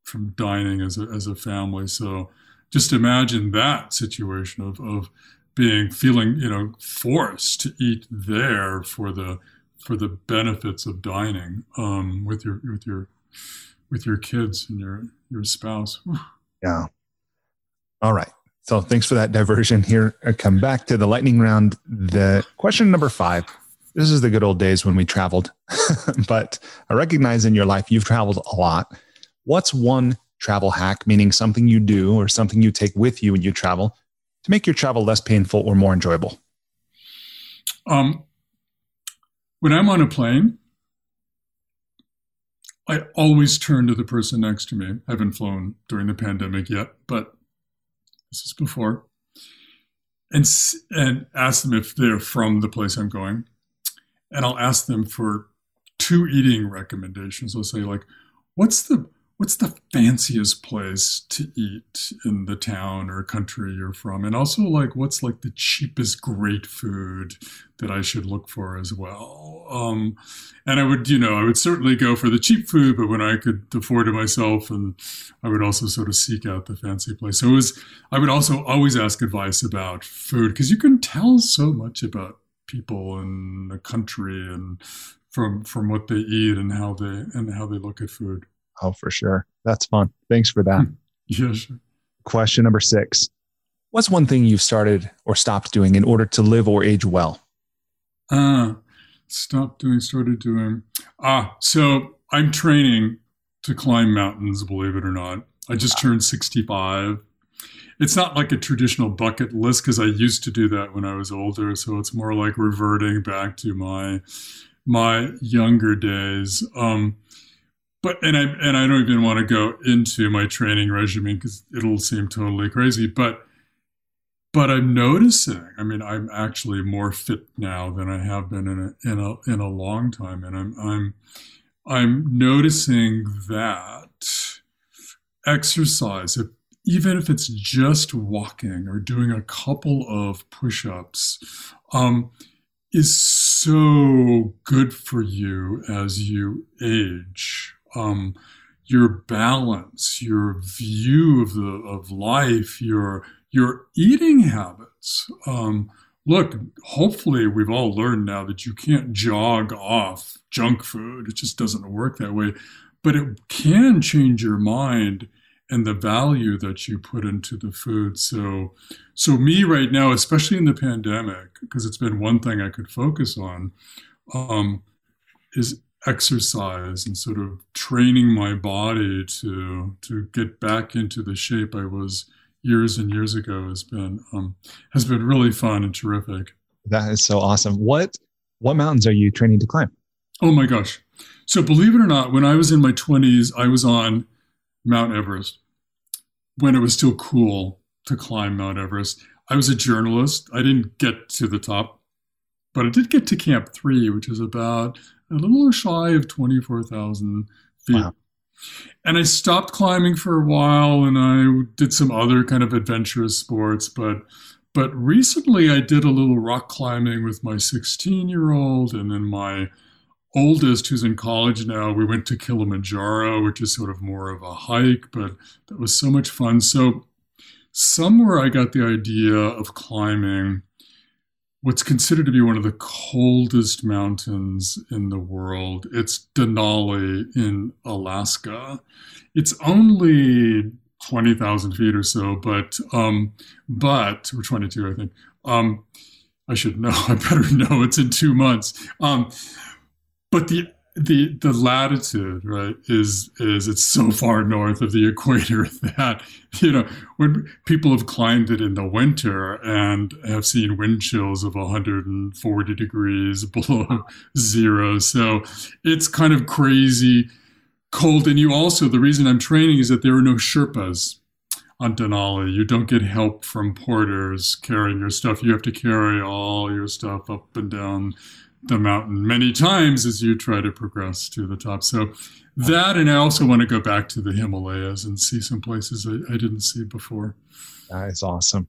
from dining as a, as a family. So just imagine that situation of, of being feeling you know forced to eat there for the for the benefits of dining um, with your with your with your kids and your your spouse. Yeah. All right. So thanks for that diversion. Here, I come back to the lightning round. The question number five. This is the good old days when we traveled, but I recognize in your life you've traveled a lot what's one travel hack, meaning something you do or something you take with you when you travel to make your travel less painful or more enjoyable? Um, when I'm on a plane, I always turn to the person next to me. I haven't flown during the pandemic yet, but this is before, and and ask them if they're from the place I'm going, and I'll ask them for two eating recommendations. I'll say like, "What's the what's the fanciest place to eat in the town or country you're from? And also like what's like the cheapest great food that i should look for as well? Um, and i would you know i would certainly go for the cheap food but when i could afford it myself and i would also sort of seek out the fancy place. So it was i would also always ask advice about food because you can tell so much about people in the country and from from what they eat and how they and how they look at food Oh, for sure. That's fun. Thanks for that. yeah, sure. Question number six What's one thing you've started or stopped doing in order to live or age well? Ah, uh, stopped doing, started doing. Ah, so I'm training to climb mountains, believe it or not. I just turned 65. It's not like a traditional bucket list because I used to do that when I was older. So it's more like reverting back to my my younger days. Um, but and I and I don't even want to go into my training regimen because it'll seem totally crazy. But but I'm noticing. I mean, I'm actually more fit now than I have been in a in a in a long time, and I'm I'm I'm noticing that exercise, if, even if it's just walking or doing a couple of push-ups, um, is so good for you as you age um, your balance, your view of the of life, your your eating habits. Um, look, hopefully we've all learned now that you can't jog off junk food. It just doesn't work that way. But it can change your mind and the value that you put into the food. So, so me right now, especially in the pandemic, because it's been one thing I could focus on, um, is exercise and sort of training my body to to get back into the shape I was years and years ago has been um, has been really fun and terrific. That is so awesome. What what mountains are you training to climb? Oh my gosh! So believe it or not, when I was in my twenties, I was on Mount Everest when it was still cool to climb Mount Everest. I was a journalist. I didn't get to the top, but I did get to Camp Three, which is about a little shy of 24,000 feet. Wow. And I stopped climbing for a while and I did some other kind of adventurous sports, but but recently I did a little rock climbing with my 16 year old and then my oldest who's in college now we went to Kilimanjaro which is sort of more of a hike but that was so much fun so somewhere I got the idea of climbing what's considered to be one of the coldest mountains in the world. It's Denali in Alaska. It's only 20,000 feet or so, but, um, but, or 22, I think. Um, I should know, I better know it's in two months. Um, but the the the latitude right is is it's so far north of the equator that you know when people have climbed it in the winter and have seen wind chills of 140 degrees below zero. So it's kind of crazy cold. And you also the reason i'm training is that there are no sherpas on denali. You don't get help from porters carrying your stuff. You have to carry all your stuff up and down the mountain many times as you try to progress to the top. So that, and I also want to go back to the Himalayas and see some places I, I didn't see before. That is awesome.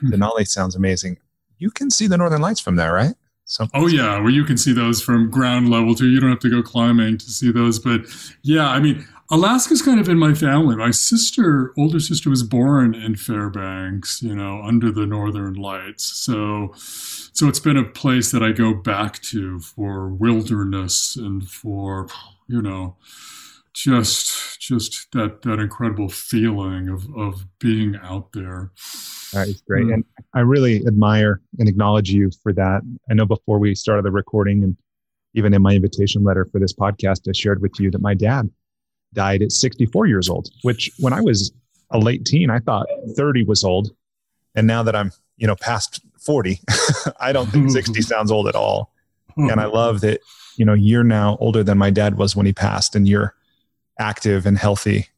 Hmm. Denali sounds amazing. You can see the northern lights from there, right? So oh yeah, well you can see those from ground level too. You don't have to go climbing to see those, but yeah, I mean Alaska's kind of in my family. My sister, older sister, was born in Fairbanks, you know, under the northern lights. So, so it's been a place that I go back to for wilderness and for, you know, just just that that incredible feeling of of being out there. That is great, mm. and I really admire and acknowledge you for that. I know before we started the recording, and even in my invitation letter for this podcast, I shared with you that my dad died at 64 years old, which when I was a late teen, I thought 30 was old. And now that I'm, you know, past 40, I don't think 60 sounds old at all. Hmm. And I love that, you know, you're now older than my dad was when he passed and you're active and healthy.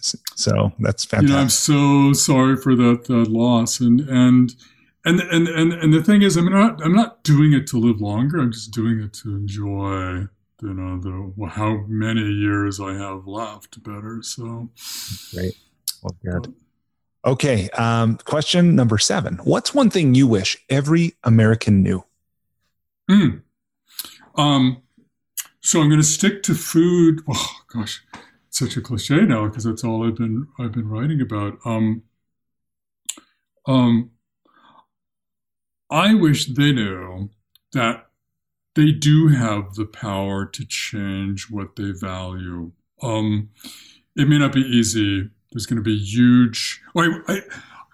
So that's fantastic. You know, I'm so sorry for that, that loss. And, and, and, and, and, and the thing is, I'm not, I'm not doing it to live longer. I'm just doing it to enjoy you know the how many years I have left better. So great. Well, good. Okay. Um, question number seven. What's one thing you wish every American knew? Mm. Um, so I'm going to stick to food. Oh gosh, it's such a cliche now because that's all I've been I've been writing about. Um, um, I wish they knew that they do have the power to change what they value. Um, it may not be easy. There's going to be huge. I, I,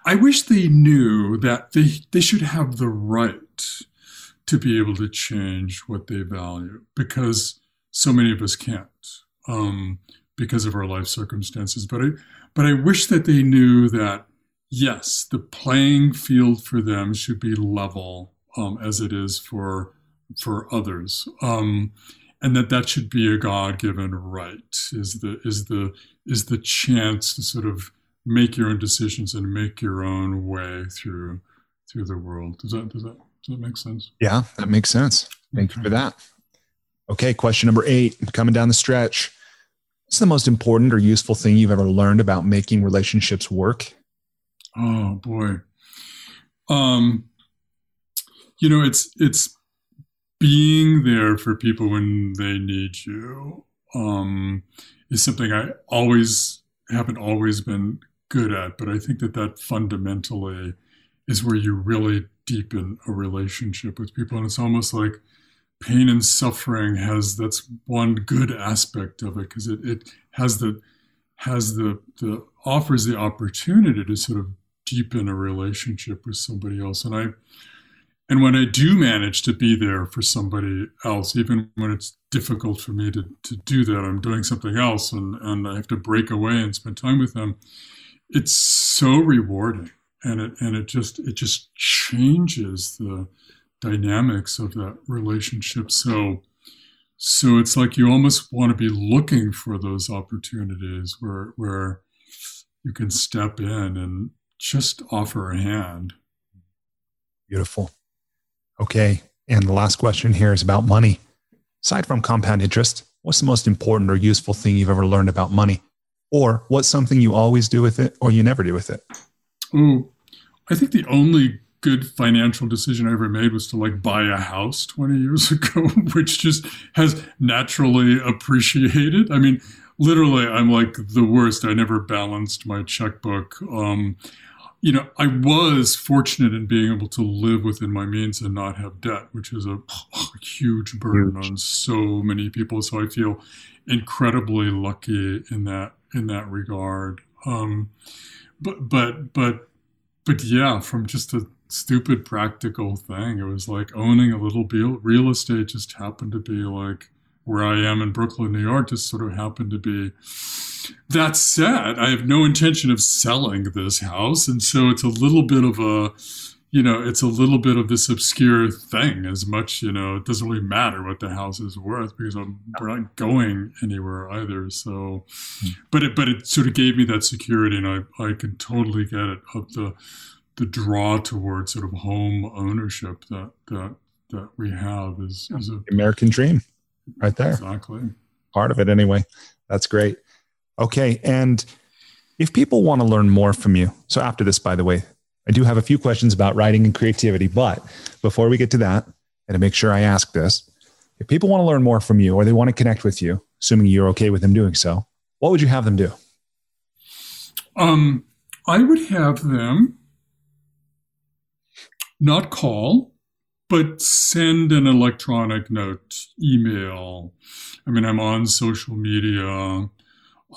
I wish they knew that they they should have the right to be able to change what they value because so many of us can't um, because of our life circumstances. But I, but I wish that they knew that yes, the playing field for them should be level um, as it is for for others, um, and that that should be a God given right. Is the is the is the chance to sort of make your own decisions and make your own way through through the world. Does that does that does that make sense? Yeah, that makes sense. Thank okay. you for that. Okay, question number eight, coming down the stretch. What's the most important or useful thing you've ever learned about making relationships work? Oh boy. Um you know, it's it's being there for people when they need you. Um is something I always haven't always been good at, but I think that that fundamentally is where you really deepen a relationship with people. And it's almost like pain and suffering has that's one good aspect of it because it, it has the has the the offers the opportunity to sort of deepen a relationship with somebody else. And I and when I do manage to be there for somebody else, even when it's difficult for me to, to do that, I'm doing something else and, and I have to break away and spend time with them. It's so rewarding. And it and it just it just changes the dynamics of that relationship. So so it's like you almost want to be looking for those opportunities where where you can step in and just offer a hand. Beautiful okay and the last question here is about money aside from compound interest what's the most important or useful thing you've ever learned about money or what's something you always do with it or you never do with it Oh, I think the only good financial decision I ever made was to like buy a house 20 years ago, which just has naturally appreciated. I mean, literally, I'm like the worst. I never balanced my checkbook. Um, you know, I was fortunate in being able to live within my means and not have debt, which is a, a huge burden huge. on so many people. So I feel incredibly lucky in that in that regard. Um, but but but but yeah, from just a stupid practical thing, it was like owning a little real estate just happened to be like where I am in Brooklyn, New York, just sort of happened to be. That said, I have no intention of selling this house. And so it's a little bit of a, you know, it's a little bit of this obscure thing as much, you know, it doesn't really matter what the house is worth because I'm we're not going anywhere either. So, hmm. but it, but it sort of gave me that security and I, I can totally get it of the, the draw towards sort of home ownership that, that, that we have is, is a American dream right there. Exactly. Part of it anyway. That's great. Okay. And if people want to learn more from you, so after this, by the way, I do have a few questions about writing and creativity, but before we get to that, and to make sure I ask this, if people want to learn more from you or they want to connect with you, assuming you're okay with them doing so, what would you have them do? Um, I would have them not call, but send an electronic note, email. I mean, I'm on social media.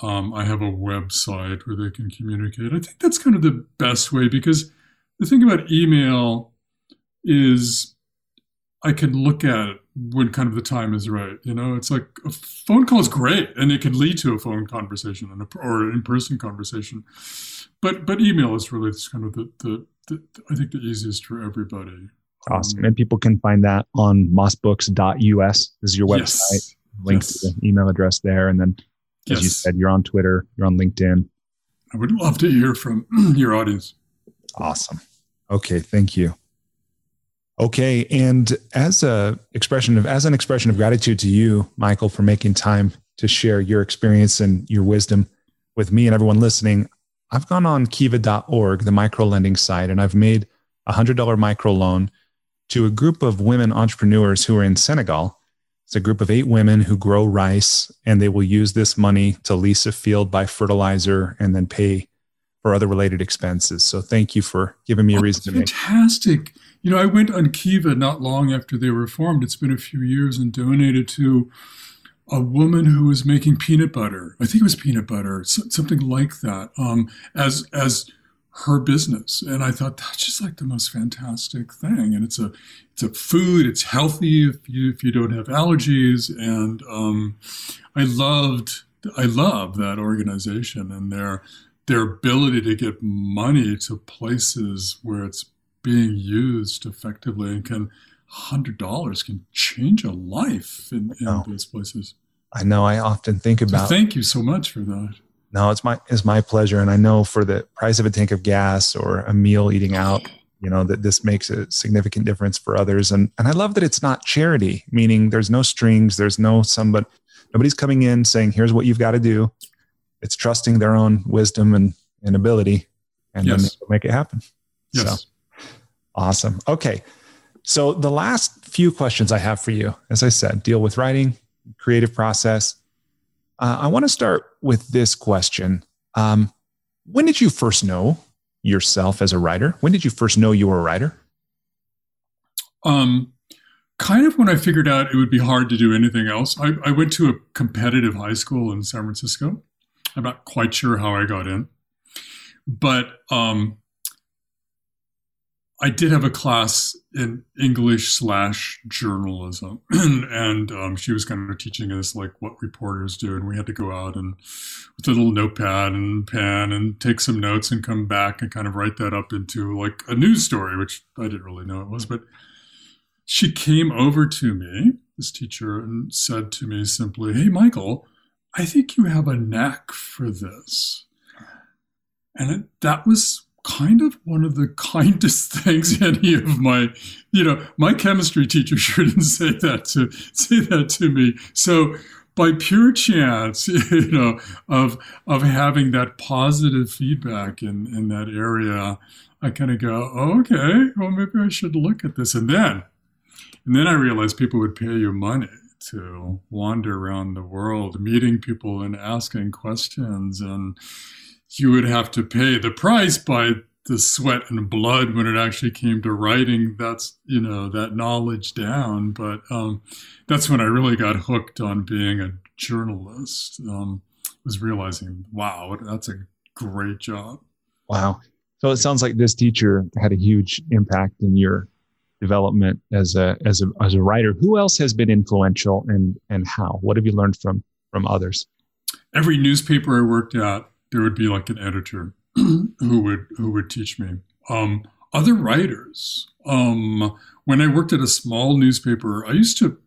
Um, I have a website where they can communicate. I think that's kind of the best way because the thing about email is I can look at it when kind of the time is right. You know, it's like a phone call is great and it can lead to a phone conversation and a, or an in-person conversation. But but email is really kind of the, the, the I think the easiest for everybody. Awesome. Um, and people can find that on mossbooks.us. This is your website. Yes. Link yes. to the email address there. And then, as yes. you said, you're on Twitter, you're on LinkedIn. I would love to hear from your audience. Awesome. Okay. Thank you. Okay, and as a expression of as an expression of gratitude to you, Michael, for making time to share your experience and your wisdom with me and everyone listening, I've gone on kiva.org, the micro lending site, and I've made a $100 micro loan to a group of women entrepreneurs who are in Senegal. It's a group of eight women who grow rice, and they will use this money to lease a field, buy fertilizer, and then pay for other related expenses. So thank you for giving me a reason to make. It. Fantastic. You know, I went on Kiva not long after they were formed. It's been a few years and donated to a woman who was making peanut butter. I think it was peanut butter, something like that, um, as as her business. And I thought that's just like the most fantastic thing. And it's a it's a food. It's healthy if you if you don't have allergies. And um, I loved I love that organization and their their ability to get money to places where it's being used effectively and can hundred dollars can change a life in, in those places. I know. I often think about. So thank you so much for that. No, it's my it's my pleasure, and I know for the price of a tank of gas or a meal eating out, you know that this makes a significant difference for others, and and I love that it's not charity, meaning there's no strings, there's no somebody, nobody's coming in saying here's what you've got to do. It's trusting their own wisdom and, and ability, and yes. then make it happen. Yes. So, Awesome. Okay. So the last few questions I have for you, as I said, deal with writing, creative process. Uh, I want to start with this question. Um, when did you first know yourself as a writer? When did you first know you were a writer? Um, kind of when I figured out it would be hard to do anything else. I, I went to a competitive high school in San Francisco. I'm not quite sure how I got in, but um, I did have a class in English slash journalism, and um, she was kind of teaching us like what reporters do, and we had to go out and with a little notepad and pen and take some notes and come back and kind of write that up into like a news story, which I didn't really know it was. But she came over to me, this teacher, and said to me simply, "Hey, Michael, I think you have a knack for this," and it, that was kind of one of the kindest things any of my, you know, my chemistry teacher didn't say that to say that to me. So by pure chance, you know, of of having that positive feedback in in that area, I kind of go, oh, okay, well maybe I should look at this, and then, and then I realized people would pay you money to wander around the world, meeting people and asking questions and you would have to pay the price by the sweat and blood when it actually came to writing that's you know that knowledge down. But um, that's when i really got hooked on being a journalist um, was realizing wow that's a great job. Wow. So it sounds like this teacher had a huge impact in your development as a as a as a writer. Who else has been influential and and how? What have you learned from from others? Every newspaper i worked at there would be like an editor who would who would teach me. Um, other writers. Um, when I worked at a small newspaper, I used to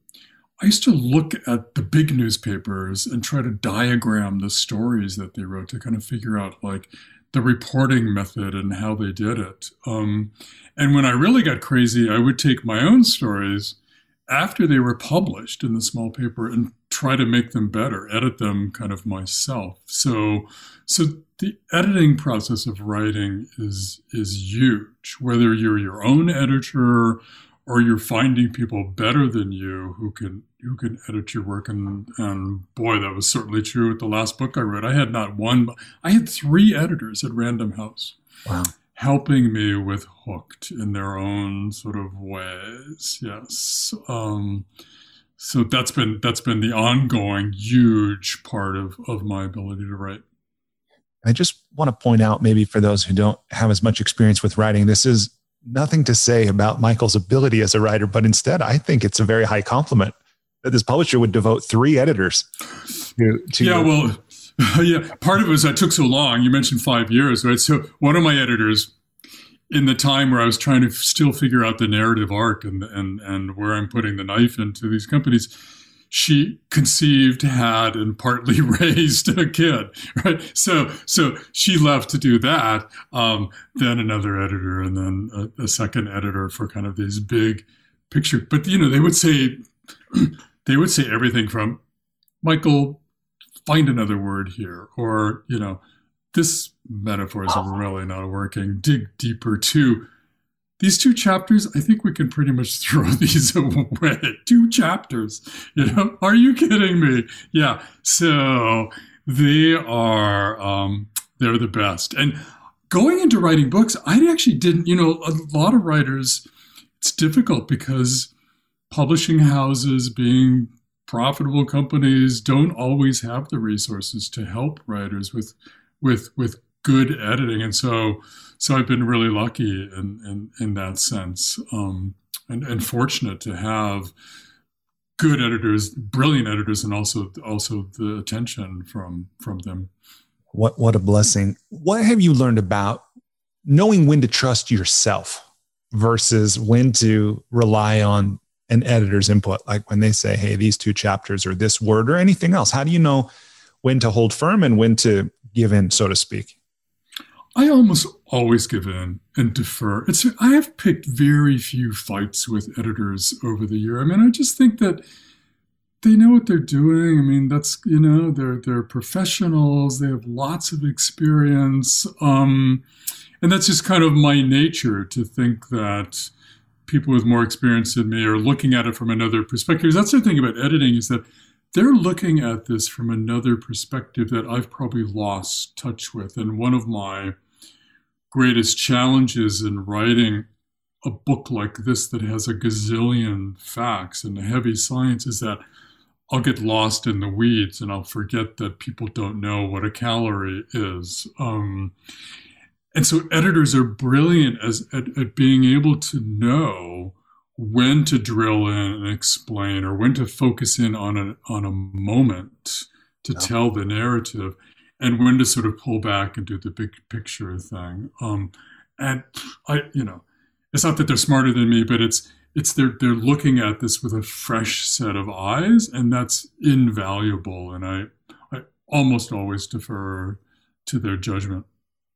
I used to look at the big newspapers and try to diagram the stories that they wrote to kind of figure out like the reporting method and how they did it. Um, and when I really got crazy, I would take my own stories after they were published in the small paper and try to make them better, edit them kind of myself. So, so the editing process of writing is is huge. Whether you're your own editor or you're finding people better than you who can who can edit your work, and and boy, that was certainly true with the last book I wrote. I had not one, I had three editors at Random House. Wow helping me with hooked in their own sort of ways yes. Um, so that's been that's been the ongoing huge part of of my ability to write. I just want to point out maybe for those who don't have as much experience with writing this is nothing to say about michael's ability as a writer but instead i think it's a very high compliment that this publisher would devote three editors to, to yeah well yeah, part of it was I took so long. You mentioned five years, right? So one of my editors, in the time where I was trying to still figure out the narrative arc and and and where I'm putting the knife into these companies, she conceived, had, and partly raised a kid, right? So, so she left to do that. Um, then another editor, and then a, a, second editor for kind of these big picture. But you know, they would say, they would say everything from, Michael, find another word here, or you know, this metaphor is really not working. Dig deeper too these two chapters, I think we can pretty much throw these away. Two chapters, you know? Are you kidding me? Yeah. So they are, um, they're the best. And going into writing books, I actually didn't, you know, a lot of writers, it's difficult because publishing houses being profitable companies don't always have the resources to help writers with with with good editing and so so I've been really lucky in in, in that sense, um, and, and fortunate to have good editors, brilliant editors, and also also the attention from from them. What what a blessing! What have you learned about knowing when to trust yourself versus when to rely on an editor's input? Like when they say, "Hey, these two chapters or this word or anything else," how do you know when to hold firm and when to give in, so to speak? I almost always give in and defer. It's I have picked very few fights with editors over the year. I mean, I just think that they know what they're doing. I mean, that's you know, they're they're professionals. They have lots of experience, um, and that's just kind of my nature to think that people with more experience than me are looking at it from another perspective. That's the thing about editing is that they're looking at this from another perspective that I've probably lost touch with. And one of my greatest challenges in writing a book like this that has a gazillion facts and heavy science is that I'll get lost in the weeds and I'll forget that people don't know what a calorie is. Um, and so editors are brilliant as at, at, being able to know when to drill in and explain or when to focus in on a on a moment to yeah. tell the narrative and when to sort of pull back and do the big picture thing. Um, and I, you know, it's not that they're smarter than me, but it's it's they're they're looking at this with a fresh set of eyes, and that's invaluable. And I I almost always defer to their judgment.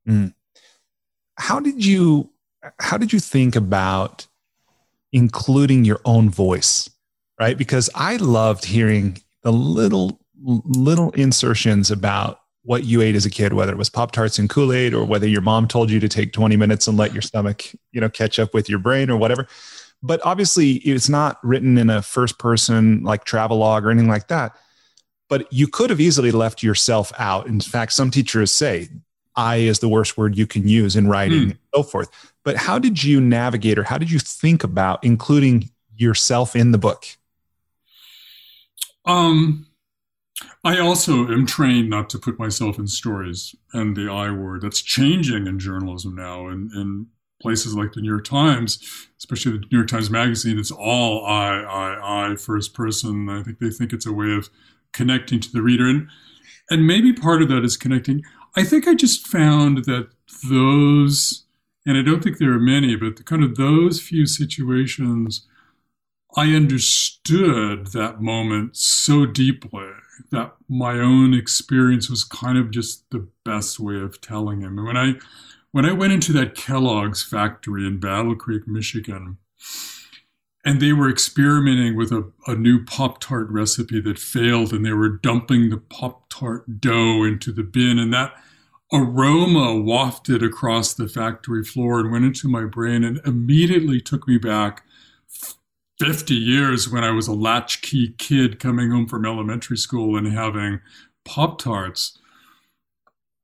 Mm. How did you how did you think about including your own voice, right? Because I loved hearing the little little insertions about what you ate as a kid, whether it was Pop Tarts and Kool Aid, or whether your mom told you to take 20 minutes and let your stomach, you know, catch up with your brain or whatever. But obviously, it's not written in a first person like travelogue or anything like that. But you could have easily left yourself out. In fact, some teachers say I is the worst word you can use in writing mm. and so forth. But how did you navigate or how did you think about including yourself in the book? Um, I also am trained not to put myself in stories and the I word. That's changing in journalism now. And in places like the New York Times, especially the New York Times Magazine, it's all I, I, I, first person. I think they think it's a way of connecting to the reader. And, and maybe part of that is connecting. I think I just found that those, and I don't think there are many, but the, kind of those few situations, I understood that moment so deeply that my own experience was kind of just the best way of telling him. And when I when I went into that Kellogg's factory in Battle Creek, Michigan, and they were experimenting with a, a new Pop Tart recipe that failed, and they were dumping the Pop Tart dough into the bin, and that aroma wafted across the factory floor and went into my brain and immediately took me back 50 years when I was a latchkey kid coming home from elementary school and having Pop Tarts.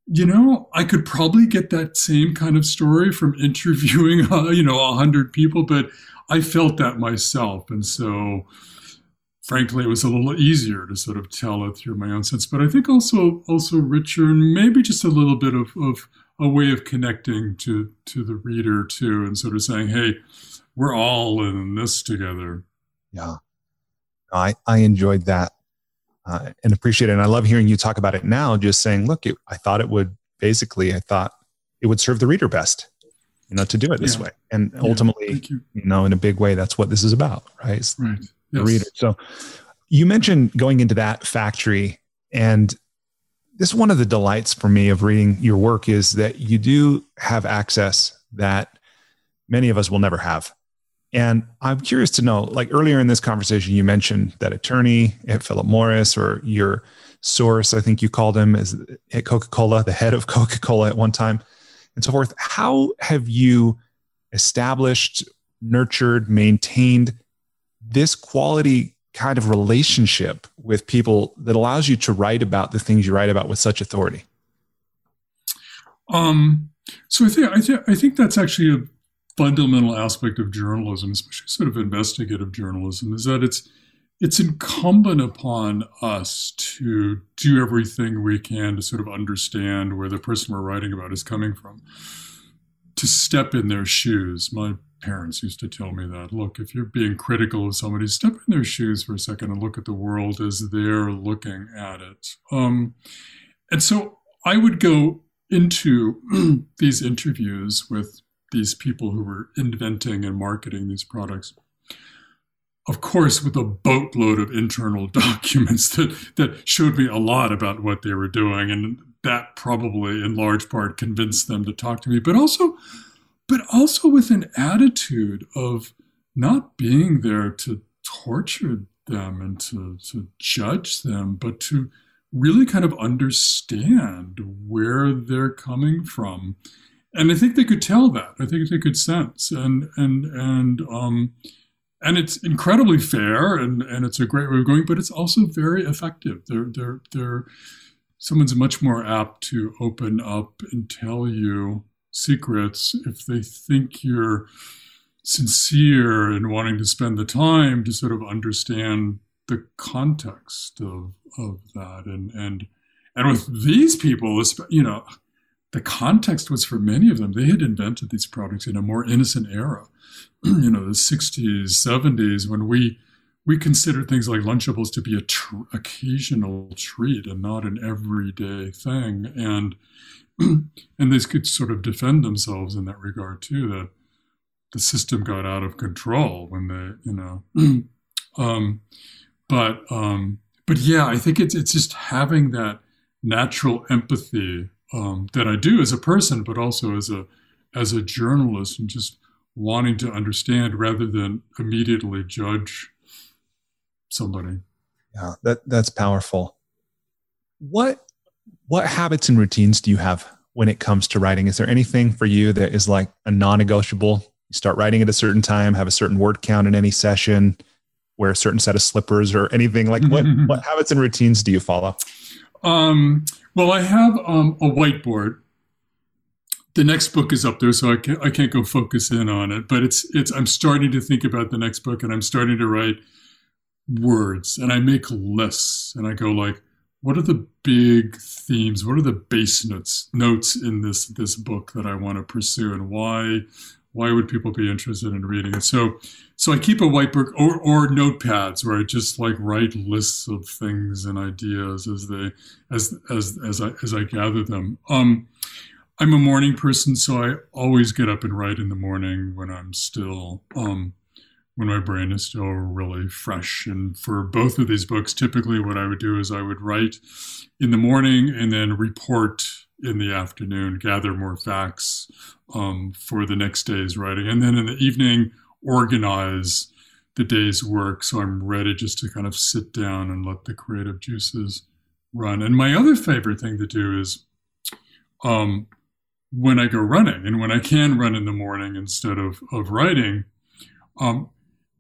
You know, I could probably get that same kind of story from interviewing, uh, you know, a hundred people, but I felt that myself. And so, frankly, it was a little easier to sort of tell it through my own sense. But I think also, also richer and maybe just a little bit of, of a way of connecting to, to the reader too, and sort of saying, hey, we're all in this together. Yeah. I, I enjoyed that uh, and appreciate it. And I love hearing you talk about it now, just saying, look, it, I thought it would basically, I thought it would serve the reader best, you know, to do it this yeah. way. And ultimately, yeah, you. you. know, in a big way, that's what this is about, right? It's right. The yes. reader. So you mentioned going into that factory and this is one of the delights for me of reading your work is that you do have access that many of us will never have. And I'm curious to know, like earlier in this conversation, you mentioned that attorney at Philip Morris or your source, I think you called him as at Coca-Cola, the head of Coca-Cola at one time and so forth. How have you established, nurtured, maintained this quality kind of relationship with people that allows you to write about the things you write about with such authority? Um, so I think I think I think that's actually a fundamental aspect of journalism, especially sort of investigative journalism, is that it's it's incumbent upon us to do everything we can to sort of understand where the person we're writing about is coming from, to step in their shoes. My parents used to tell me that look, if you're being critical of somebody, step in their shoes for a second and look at the world as they're looking at it. Um, and so I would go into these interviews with these people who were inventing and marketing these products. Of course, with a boatload of internal documents that, that showed me a lot about what they were doing. And that probably, in large part, convinced them to talk to me. But also, but also with an attitude of not being there to torture them and to, to judge them, but to really kind of understand where they're coming from. And I think they could tell that. I think they could sense. And and and um and it's incredibly fair and, and it's a great way of going, but it's also very effective. They're they're they're someone's much more apt to open up and tell you secrets if they think you're sincere and wanting to spend the time to sort of understand the context of of that and and and with these people you know the context was for many of them they had invented these products in a more innocent era you know the 60s 70s when we we considered things like lunchables to be a tr- occasional treat and not an everyday thing and and they could sort of defend themselves in that regard too. That the system got out of control when they, you know. um, but um, but yeah, I think it's it's just having that natural empathy um, that I do as a person, but also as a as a journalist, and just wanting to understand rather than immediately judge somebody. Yeah, that that's powerful. What what habits and routines do you have when it comes to writing? Is there anything for you that is like a non-negotiable? You start writing at a certain time, have a certain word count in any session, wear a certain set of slippers or anything like what what habits and routines do you follow? Um, well, I have um, a whiteboard. The next book is up there, so I can't I can't go focus in on it. But it's it's I'm starting to think about the next book, and I'm starting to write words, and I make lists, and I go like, what are the big themes? What are the base notes notes in this this book that I want to pursue, and why why would people be interested in reading it? So so I keep a whitebook or, or notepads where I just like write lists of things and ideas as they as as as I as I gather them. Um, I'm a morning person, so I always get up and write in the morning when I'm still um, when my brain is still really fresh. And for both of these books, typically what I would do is I would write in the morning and then report in the afternoon, gather more facts um, for the next day's writing. And then in the evening, organize the day's work so I'm ready just to kind of sit down and let the creative juices run. And my other favorite thing to do is um, when I go running and when I can run in the morning instead of, of writing, um,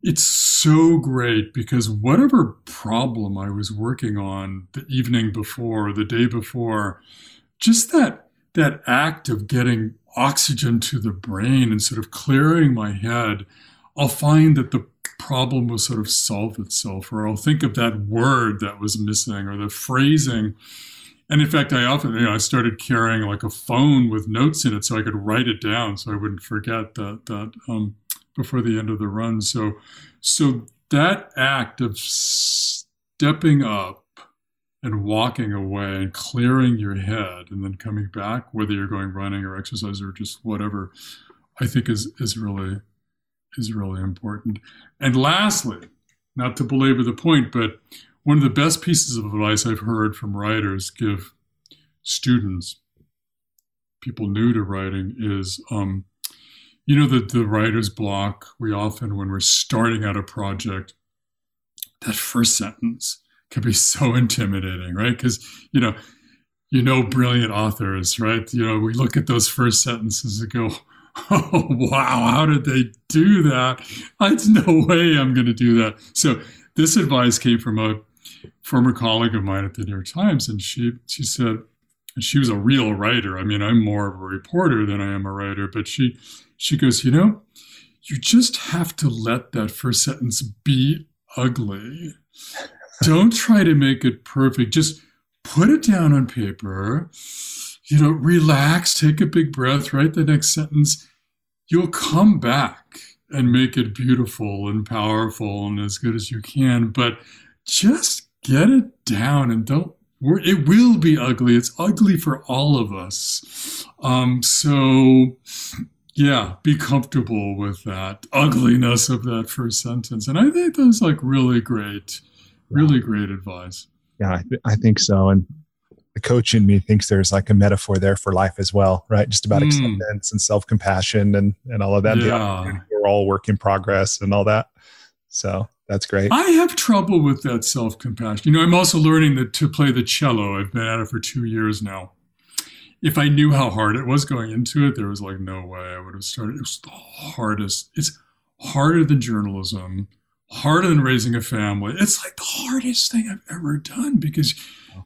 it's so great because whatever problem I was working on the evening before, the day before, just that that act of getting oxygen to the brain and sort of clearing my head, I'll find that the problem will sort of solve itself, or I'll think of that word that was missing or the phrasing. And in fact, I often, you know, I started carrying like a phone with notes in it so I could write it down so I wouldn't forget that that um, before the end of the run. So, so that act of stepping up and walking away and clearing your head and then coming back, whether you're going running or exercise or just whatever, I think is is really is really important. And lastly, not to belabor the point, but one of the best pieces of advice I've heard from writers give students, people new to writing, is um, you know that the writer's block. We often, when we're starting out a project, that first sentence can be so intimidating, right? Because you know, you know, brilliant authors, right? You know, we look at those first sentences and go, "Oh, wow, how did they do that? There's no way I'm going to do that." So this advice came from a former colleague of mine at the New York Times, and she she said, she was a real writer. I mean, I'm more of a reporter than I am a writer, but she she goes, you know, you just have to let that first sentence be ugly. Don't try to make it perfect. Just put it down on paper. You know, relax, take a big breath, write the next sentence. You'll come back and make it beautiful and powerful and as good as you can. But just get it down and don't it will be ugly it's ugly for all of us um, so yeah be comfortable with that ugliness of that first sentence and i think that's like really great really great advice yeah I, th- I think so and the coach in me thinks there's like a metaphor there for life as well right just about mm. acceptance and self-compassion and and all of that yeah. we're all work in progress and all that so that's great. I have trouble with that self compassion. You know, I'm also learning that to play the cello. I've been at it for two years now. If I knew how hard it was going into it, there was like no way I would have started. It was the hardest. It's harder than journalism, harder than raising a family. It's like the hardest thing I've ever done because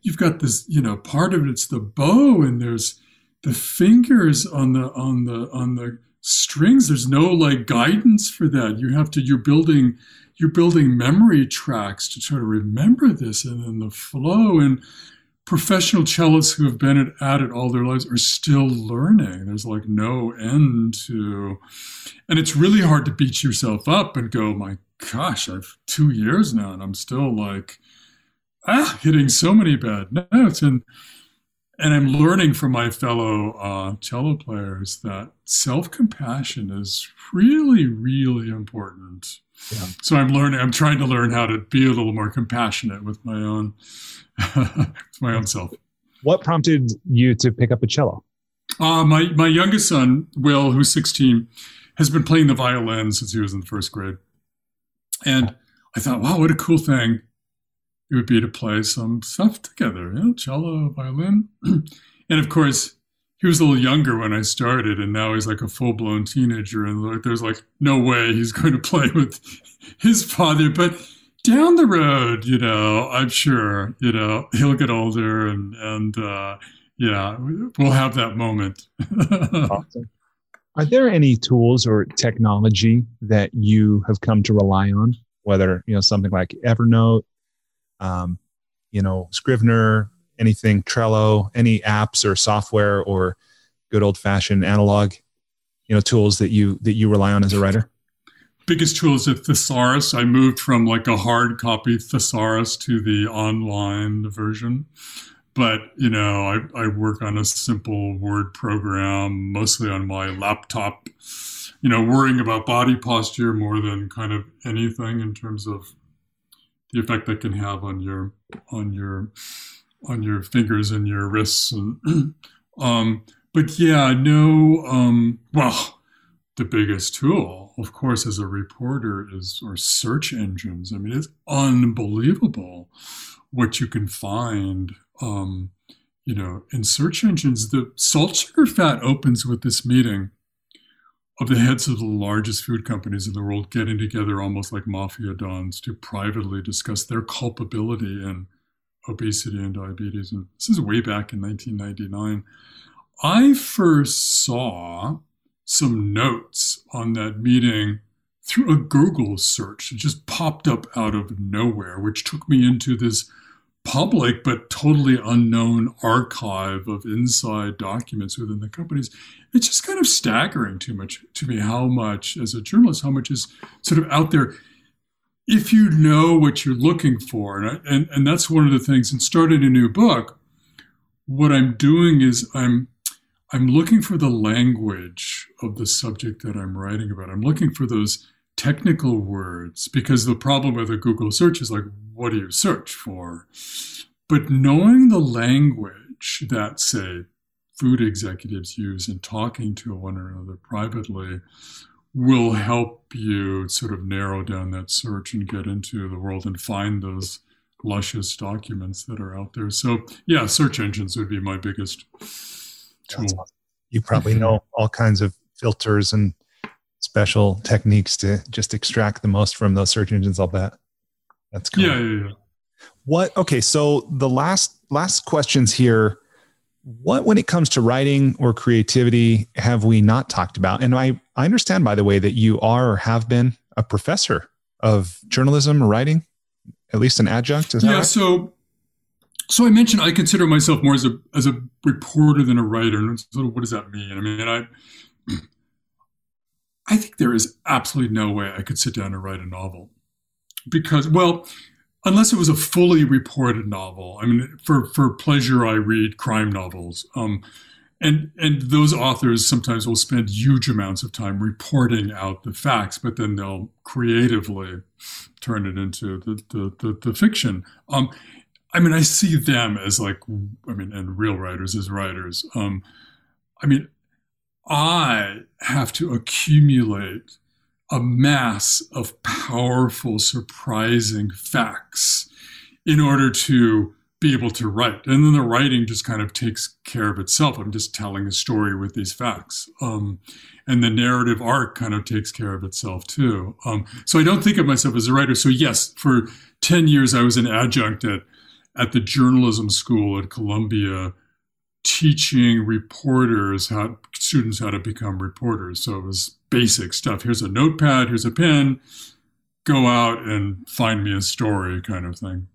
you've got this, you know, part of it. it's the bow and there's the fingers on the on the on the strings. There's no like guidance for that. You have to. You're building you're building memory tracks to try to remember this and then the flow and professional cellists who have been at, at it all their lives are still learning there's like no end to and it's really hard to beat yourself up and go my gosh i've two years now and i'm still like ah hitting so many bad notes and and i'm learning from my fellow uh, cello players that self-compassion is really really important yeah. So I'm learning. I'm trying to learn how to be a little more compassionate with my own, with my own self. What prompted you to pick up a cello? Uh, my my youngest son, Will, who's 16, has been playing the violin since he was in the first grade, and I thought, wow, what a cool thing it would be to play some stuff together, you know, cello, violin, and of course he was a little younger when I started, and now he's like a full blown teenager, and there's like no way he's going to play with his father. But down the road, you know, I'm sure, you know, he'll get older, and and uh, yeah, we'll have that moment. awesome. Are there any tools or technology that you have come to rely on? Whether you know something like Evernote, um, you know, Scrivener, anything Trello, any apps or software or good old fashioned analog, you know, tools that you that you rely on as a writer? Biggest tool is a thesaurus. I moved from like a hard copy thesaurus to the online version. But, you know, I, I work on a simple word program, mostly on my laptop, you know, worrying about body posture more than kind of anything in terms of the effect that can have on your on your on your fingers and your wrists and um but yeah no um well the biggest tool of course as a reporter is or search engines. I mean it's unbelievable what you can find um you know in search engines the salt sugar fat opens with this meeting of the heads of the largest food companies in the world getting together almost like mafia dons to privately discuss their culpability in obesity and diabetes. And this is way back in 1999. I first saw some notes on that meeting through a Google search. It just popped up out of nowhere, which took me into this public but totally unknown archive of inside documents within the companies. It's just kind of staggering too much to me how much, as a journalist, how much is sort of out there if you know what you're looking for, and, I, and, and that's one of the things, in starting a new book, what I'm doing is I'm I'm looking for the language of the subject that I'm writing about. I'm looking for those technical words because the problem with a Google search is like, what do you search for? But knowing the language that, say, food executives use in talking to one another privately will help you sort of narrow down that search and get into the world and find those luscious documents that are out there. So, yeah, search engines would be my biggest tool. Awesome. You probably know all kinds of filters and special techniques to just extract the most from those search engines, I'll bet. That's cool. Yeah, yeah, yeah. What okay, so the last last questions here what when it comes to writing or creativity have we not talked about and i i understand by the way that you are or have been a professor of journalism or writing at least an adjunct Is yeah right? so so i mentioned i consider myself more as a as a reporter than a writer and so what does that mean i mean i i think there is absolutely no way i could sit down and write a novel because well unless it was a fully reported novel. I mean, for for pleasure, I read crime novels. Um, and and those authors sometimes will spend huge amounts of time reporting out the facts, but then they'll creatively turn it into the the, the, the fiction. Um, I mean, I see them as like, I mean, and real writers as writers. Um, I mean, I have to accumulate a mass of powerful, surprising facts in order to be able to write. And then the writing just kind of takes care of itself. I'm just telling a story with these facts. Um, and the narrative arc kind of takes care of itself too. Um, so I don't think of myself as a writer. So yes, for 10 years, I was an adjunct at, at the journalism school at Columbia teaching reporters how students how to become reporters. So it was basic stuff. Here's a notepad, here's a pen, go out and find me a story kind of thing.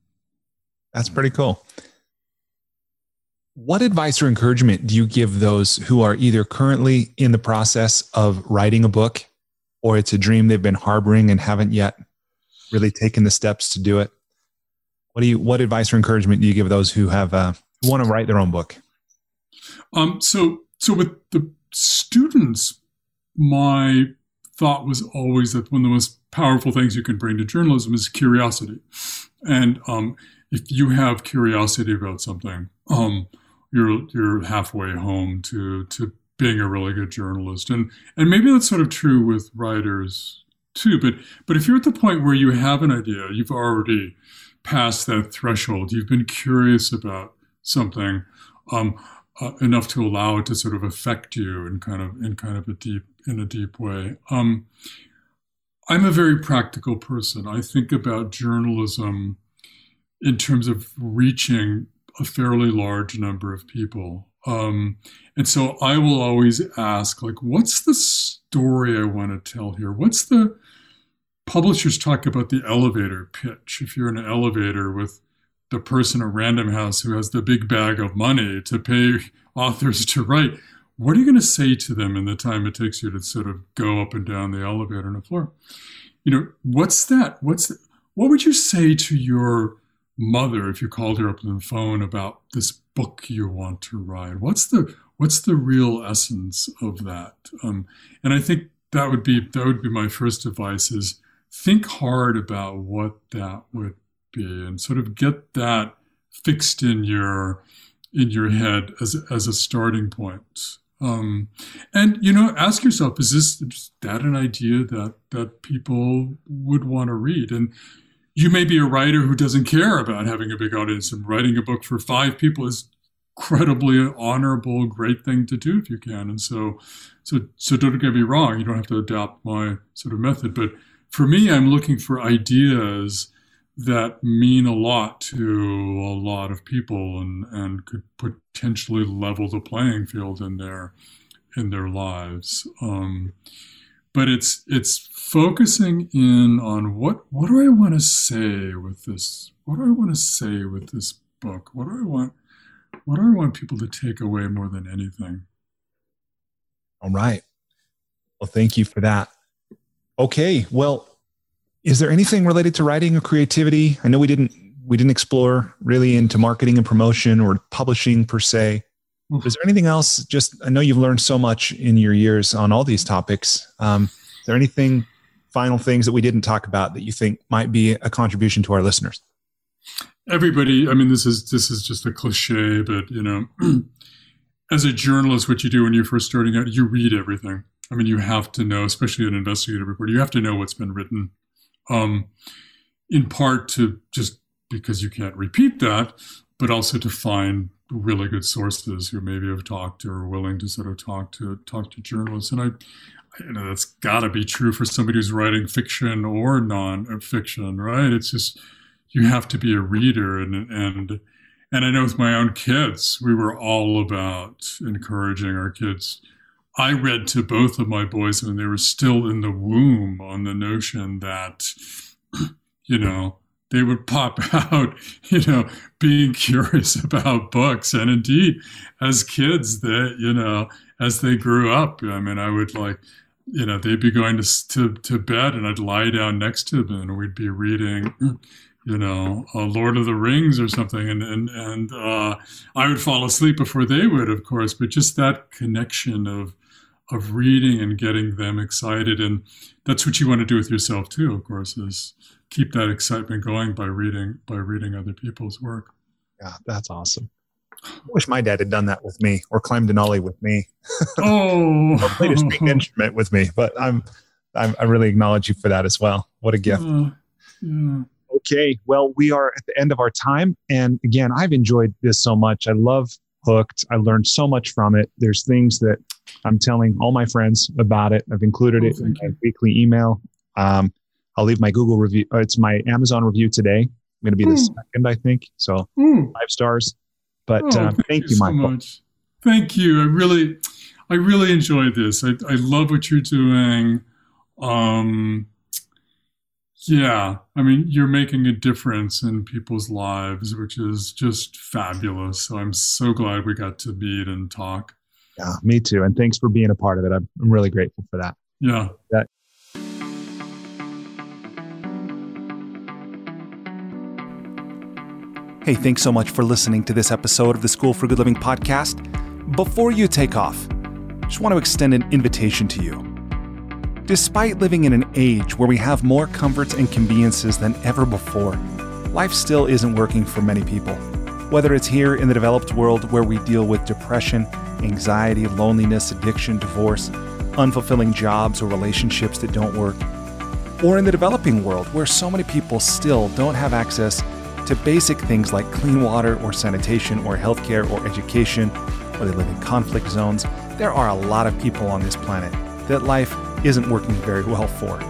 That's pretty cool. What advice or encouragement do you give those who are either currently in the process of writing a book or it's a dream they've been harboring and haven't yet really taken the steps to do it? What do you what advice or encouragement do you give those who have uh, who want to write their own book? Um, so so with the students my thought was always that one of the most powerful things you can bring to journalism is curiosity. And um, if you have curiosity about something, um, you're you're halfway home to to being a really good journalist. And and maybe that's sort of true with writers too. But but if you're at the point where you have an idea, you've already passed that threshold. You've been curious about something. Um, uh, enough to allow it to sort of affect you in kind of in kind of a deep in a deep way. Um, I'm a very practical person. I think about journalism in terms of reaching a fairly large number of people. Um, and so I will always ask, like, what's the story I want to tell here? What's the publishers talk about the elevator pitch? If you're in an elevator with the person at Random House who has the big bag of money to pay authors to write, what are you going to say to them in the time it takes you to sort of go up and down the elevator and the floor? You know, what's that? What's what would you say to your mother if you called her up on the phone about this book you want to write? What's the what's the real essence of that? Um, and I think that would be that would be my first advice: is think hard about what that would be, and sort of get that fixed in your in your head as as a starting point. Um, and you know, ask yourself: Is this is that an idea that that people would want to read? And you may be a writer who doesn't care about having a big audience, and writing a book for five people is incredibly honorable, great thing to do if you can. And so, so so don't get me wrong; you don't have to adopt my sort of method. But for me, I'm looking for ideas that mean a lot to a lot of people and, and could potentially level the playing field in their in their lives. Um, but it's it's focusing in on what what do I want to say with this? What do I want to say with this book? What do I want? What do I want people to take away more than anything? All right. Well, thank you for that. Okay. Well, is there anything related to writing or creativity? I know we didn't we didn't explore really into marketing and promotion or publishing per se. Mm-hmm. Is there anything else? Just I know you've learned so much in your years on all these topics. Um, is there anything final things that we didn't talk about that you think might be a contribution to our listeners? Everybody, I mean, this is this is just a cliche, but you know, as a journalist, what you do when you're first starting out, you read everything. I mean, you have to know, especially an investigative reporter, you have to know what's been written. Um, in part to just because you can't repeat that, but also to find really good sources who maybe have talked or are willing to sort of talk to talk to journalists. And I, you know, that's got to be true for somebody who's writing fiction or non-fiction, right? It's just you have to be a reader, and and and I know with my own kids, we were all about encouraging our kids. I read to both of my boys when they were still in the womb on the notion that, you know, they would pop out, you know, being curious about books. And indeed, as kids, that you know, as they grew up, I mean, I would like, you know, they'd be going to to, to bed, and I'd lie down next to them, and we'd be reading. You know, uh, Lord of the Rings or something, and and and uh, I would fall asleep before they would, of course. But just that connection of of reading and getting them excited, and that's what you want to do with yourself too, of course, is keep that excitement going by reading by reading other people's work. Yeah, that's awesome. I wish my dad had done that with me or climbed an ollie with me. Oh, or played a string instrument with me. But I'm, I'm, i really acknowledge you for that as well. What a gift. Uh, yeah. Okay, well, we are at the end of our time, and again, I've enjoyed this so much. I love Hooked. I learned so much from it. There's things that I'm telling all my friends about it. I've included oh, it in my weekly email. Um, I'll leave my Google review. Uh, it's my Amazon review today. I'm going to be mm. the hmm. second, I think. So mm. five stars. But oh, uh, thank, thank, you, you Michael. Much. Thank you. I really, I really enjoyed this. I, I love what you're doing. Um, yeah, I mean, you're making a difference in people's lives, which is just fabulous. So I'm so glad we got to meet and talk. Yeah, me too. And thanks for being a part of it. I'm, I'm really grateful for that. Yeah. That Hey, thanks so much for listening to this episode of the School for Good Living podcast. Before you take off, I just want to extend an invitation to you. Despite living in an age where we have more comforts and conveniences than ever before, life still isn't working for many people. Whether it's here in the developed world where we deal with depression, anxiety, loneliness, addiction, divorce, unfulfilling jobs or relationships that don't work, or in the developing world where so many people still don't have access to basic things like clean water or sanitation or healthcare or education, or they live in conflict zones, there are a lot of people on this planet that life isn't working very well for.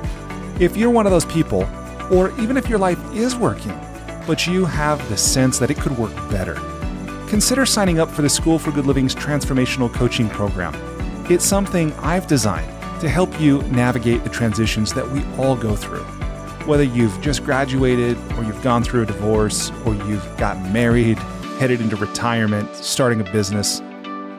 If you're one of those people, or even if your life is working, but you have the sense that it could work better, consider signing up for the School for Good Living's transformational coaching program. It's something I've designed to help you navigate the transitions that we all go through whether you've just graduated or you've gone through a divorce or you've gotten married, headed into retirement, starting a business,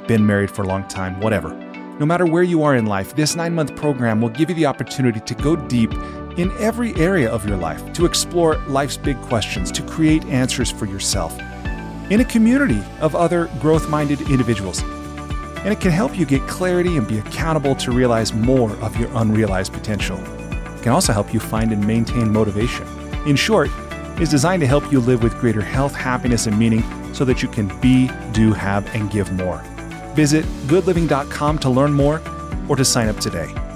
been married for a long time, whatever. No matter where you are in life, this nine month program will give you the opportunity to go deep in every area of your life, to explore life's big questions, to create answers for yourself in a community of other growth minded individuals. And it can help you get clarity and be accountable to realize more of your unrealized potential It can also help you find and maintain motivation. In short, is designed to help you live with greater health, happiness, and meaning so that you can be, do, have, and give more. Visit goodliving.com to learn more or to sign up today.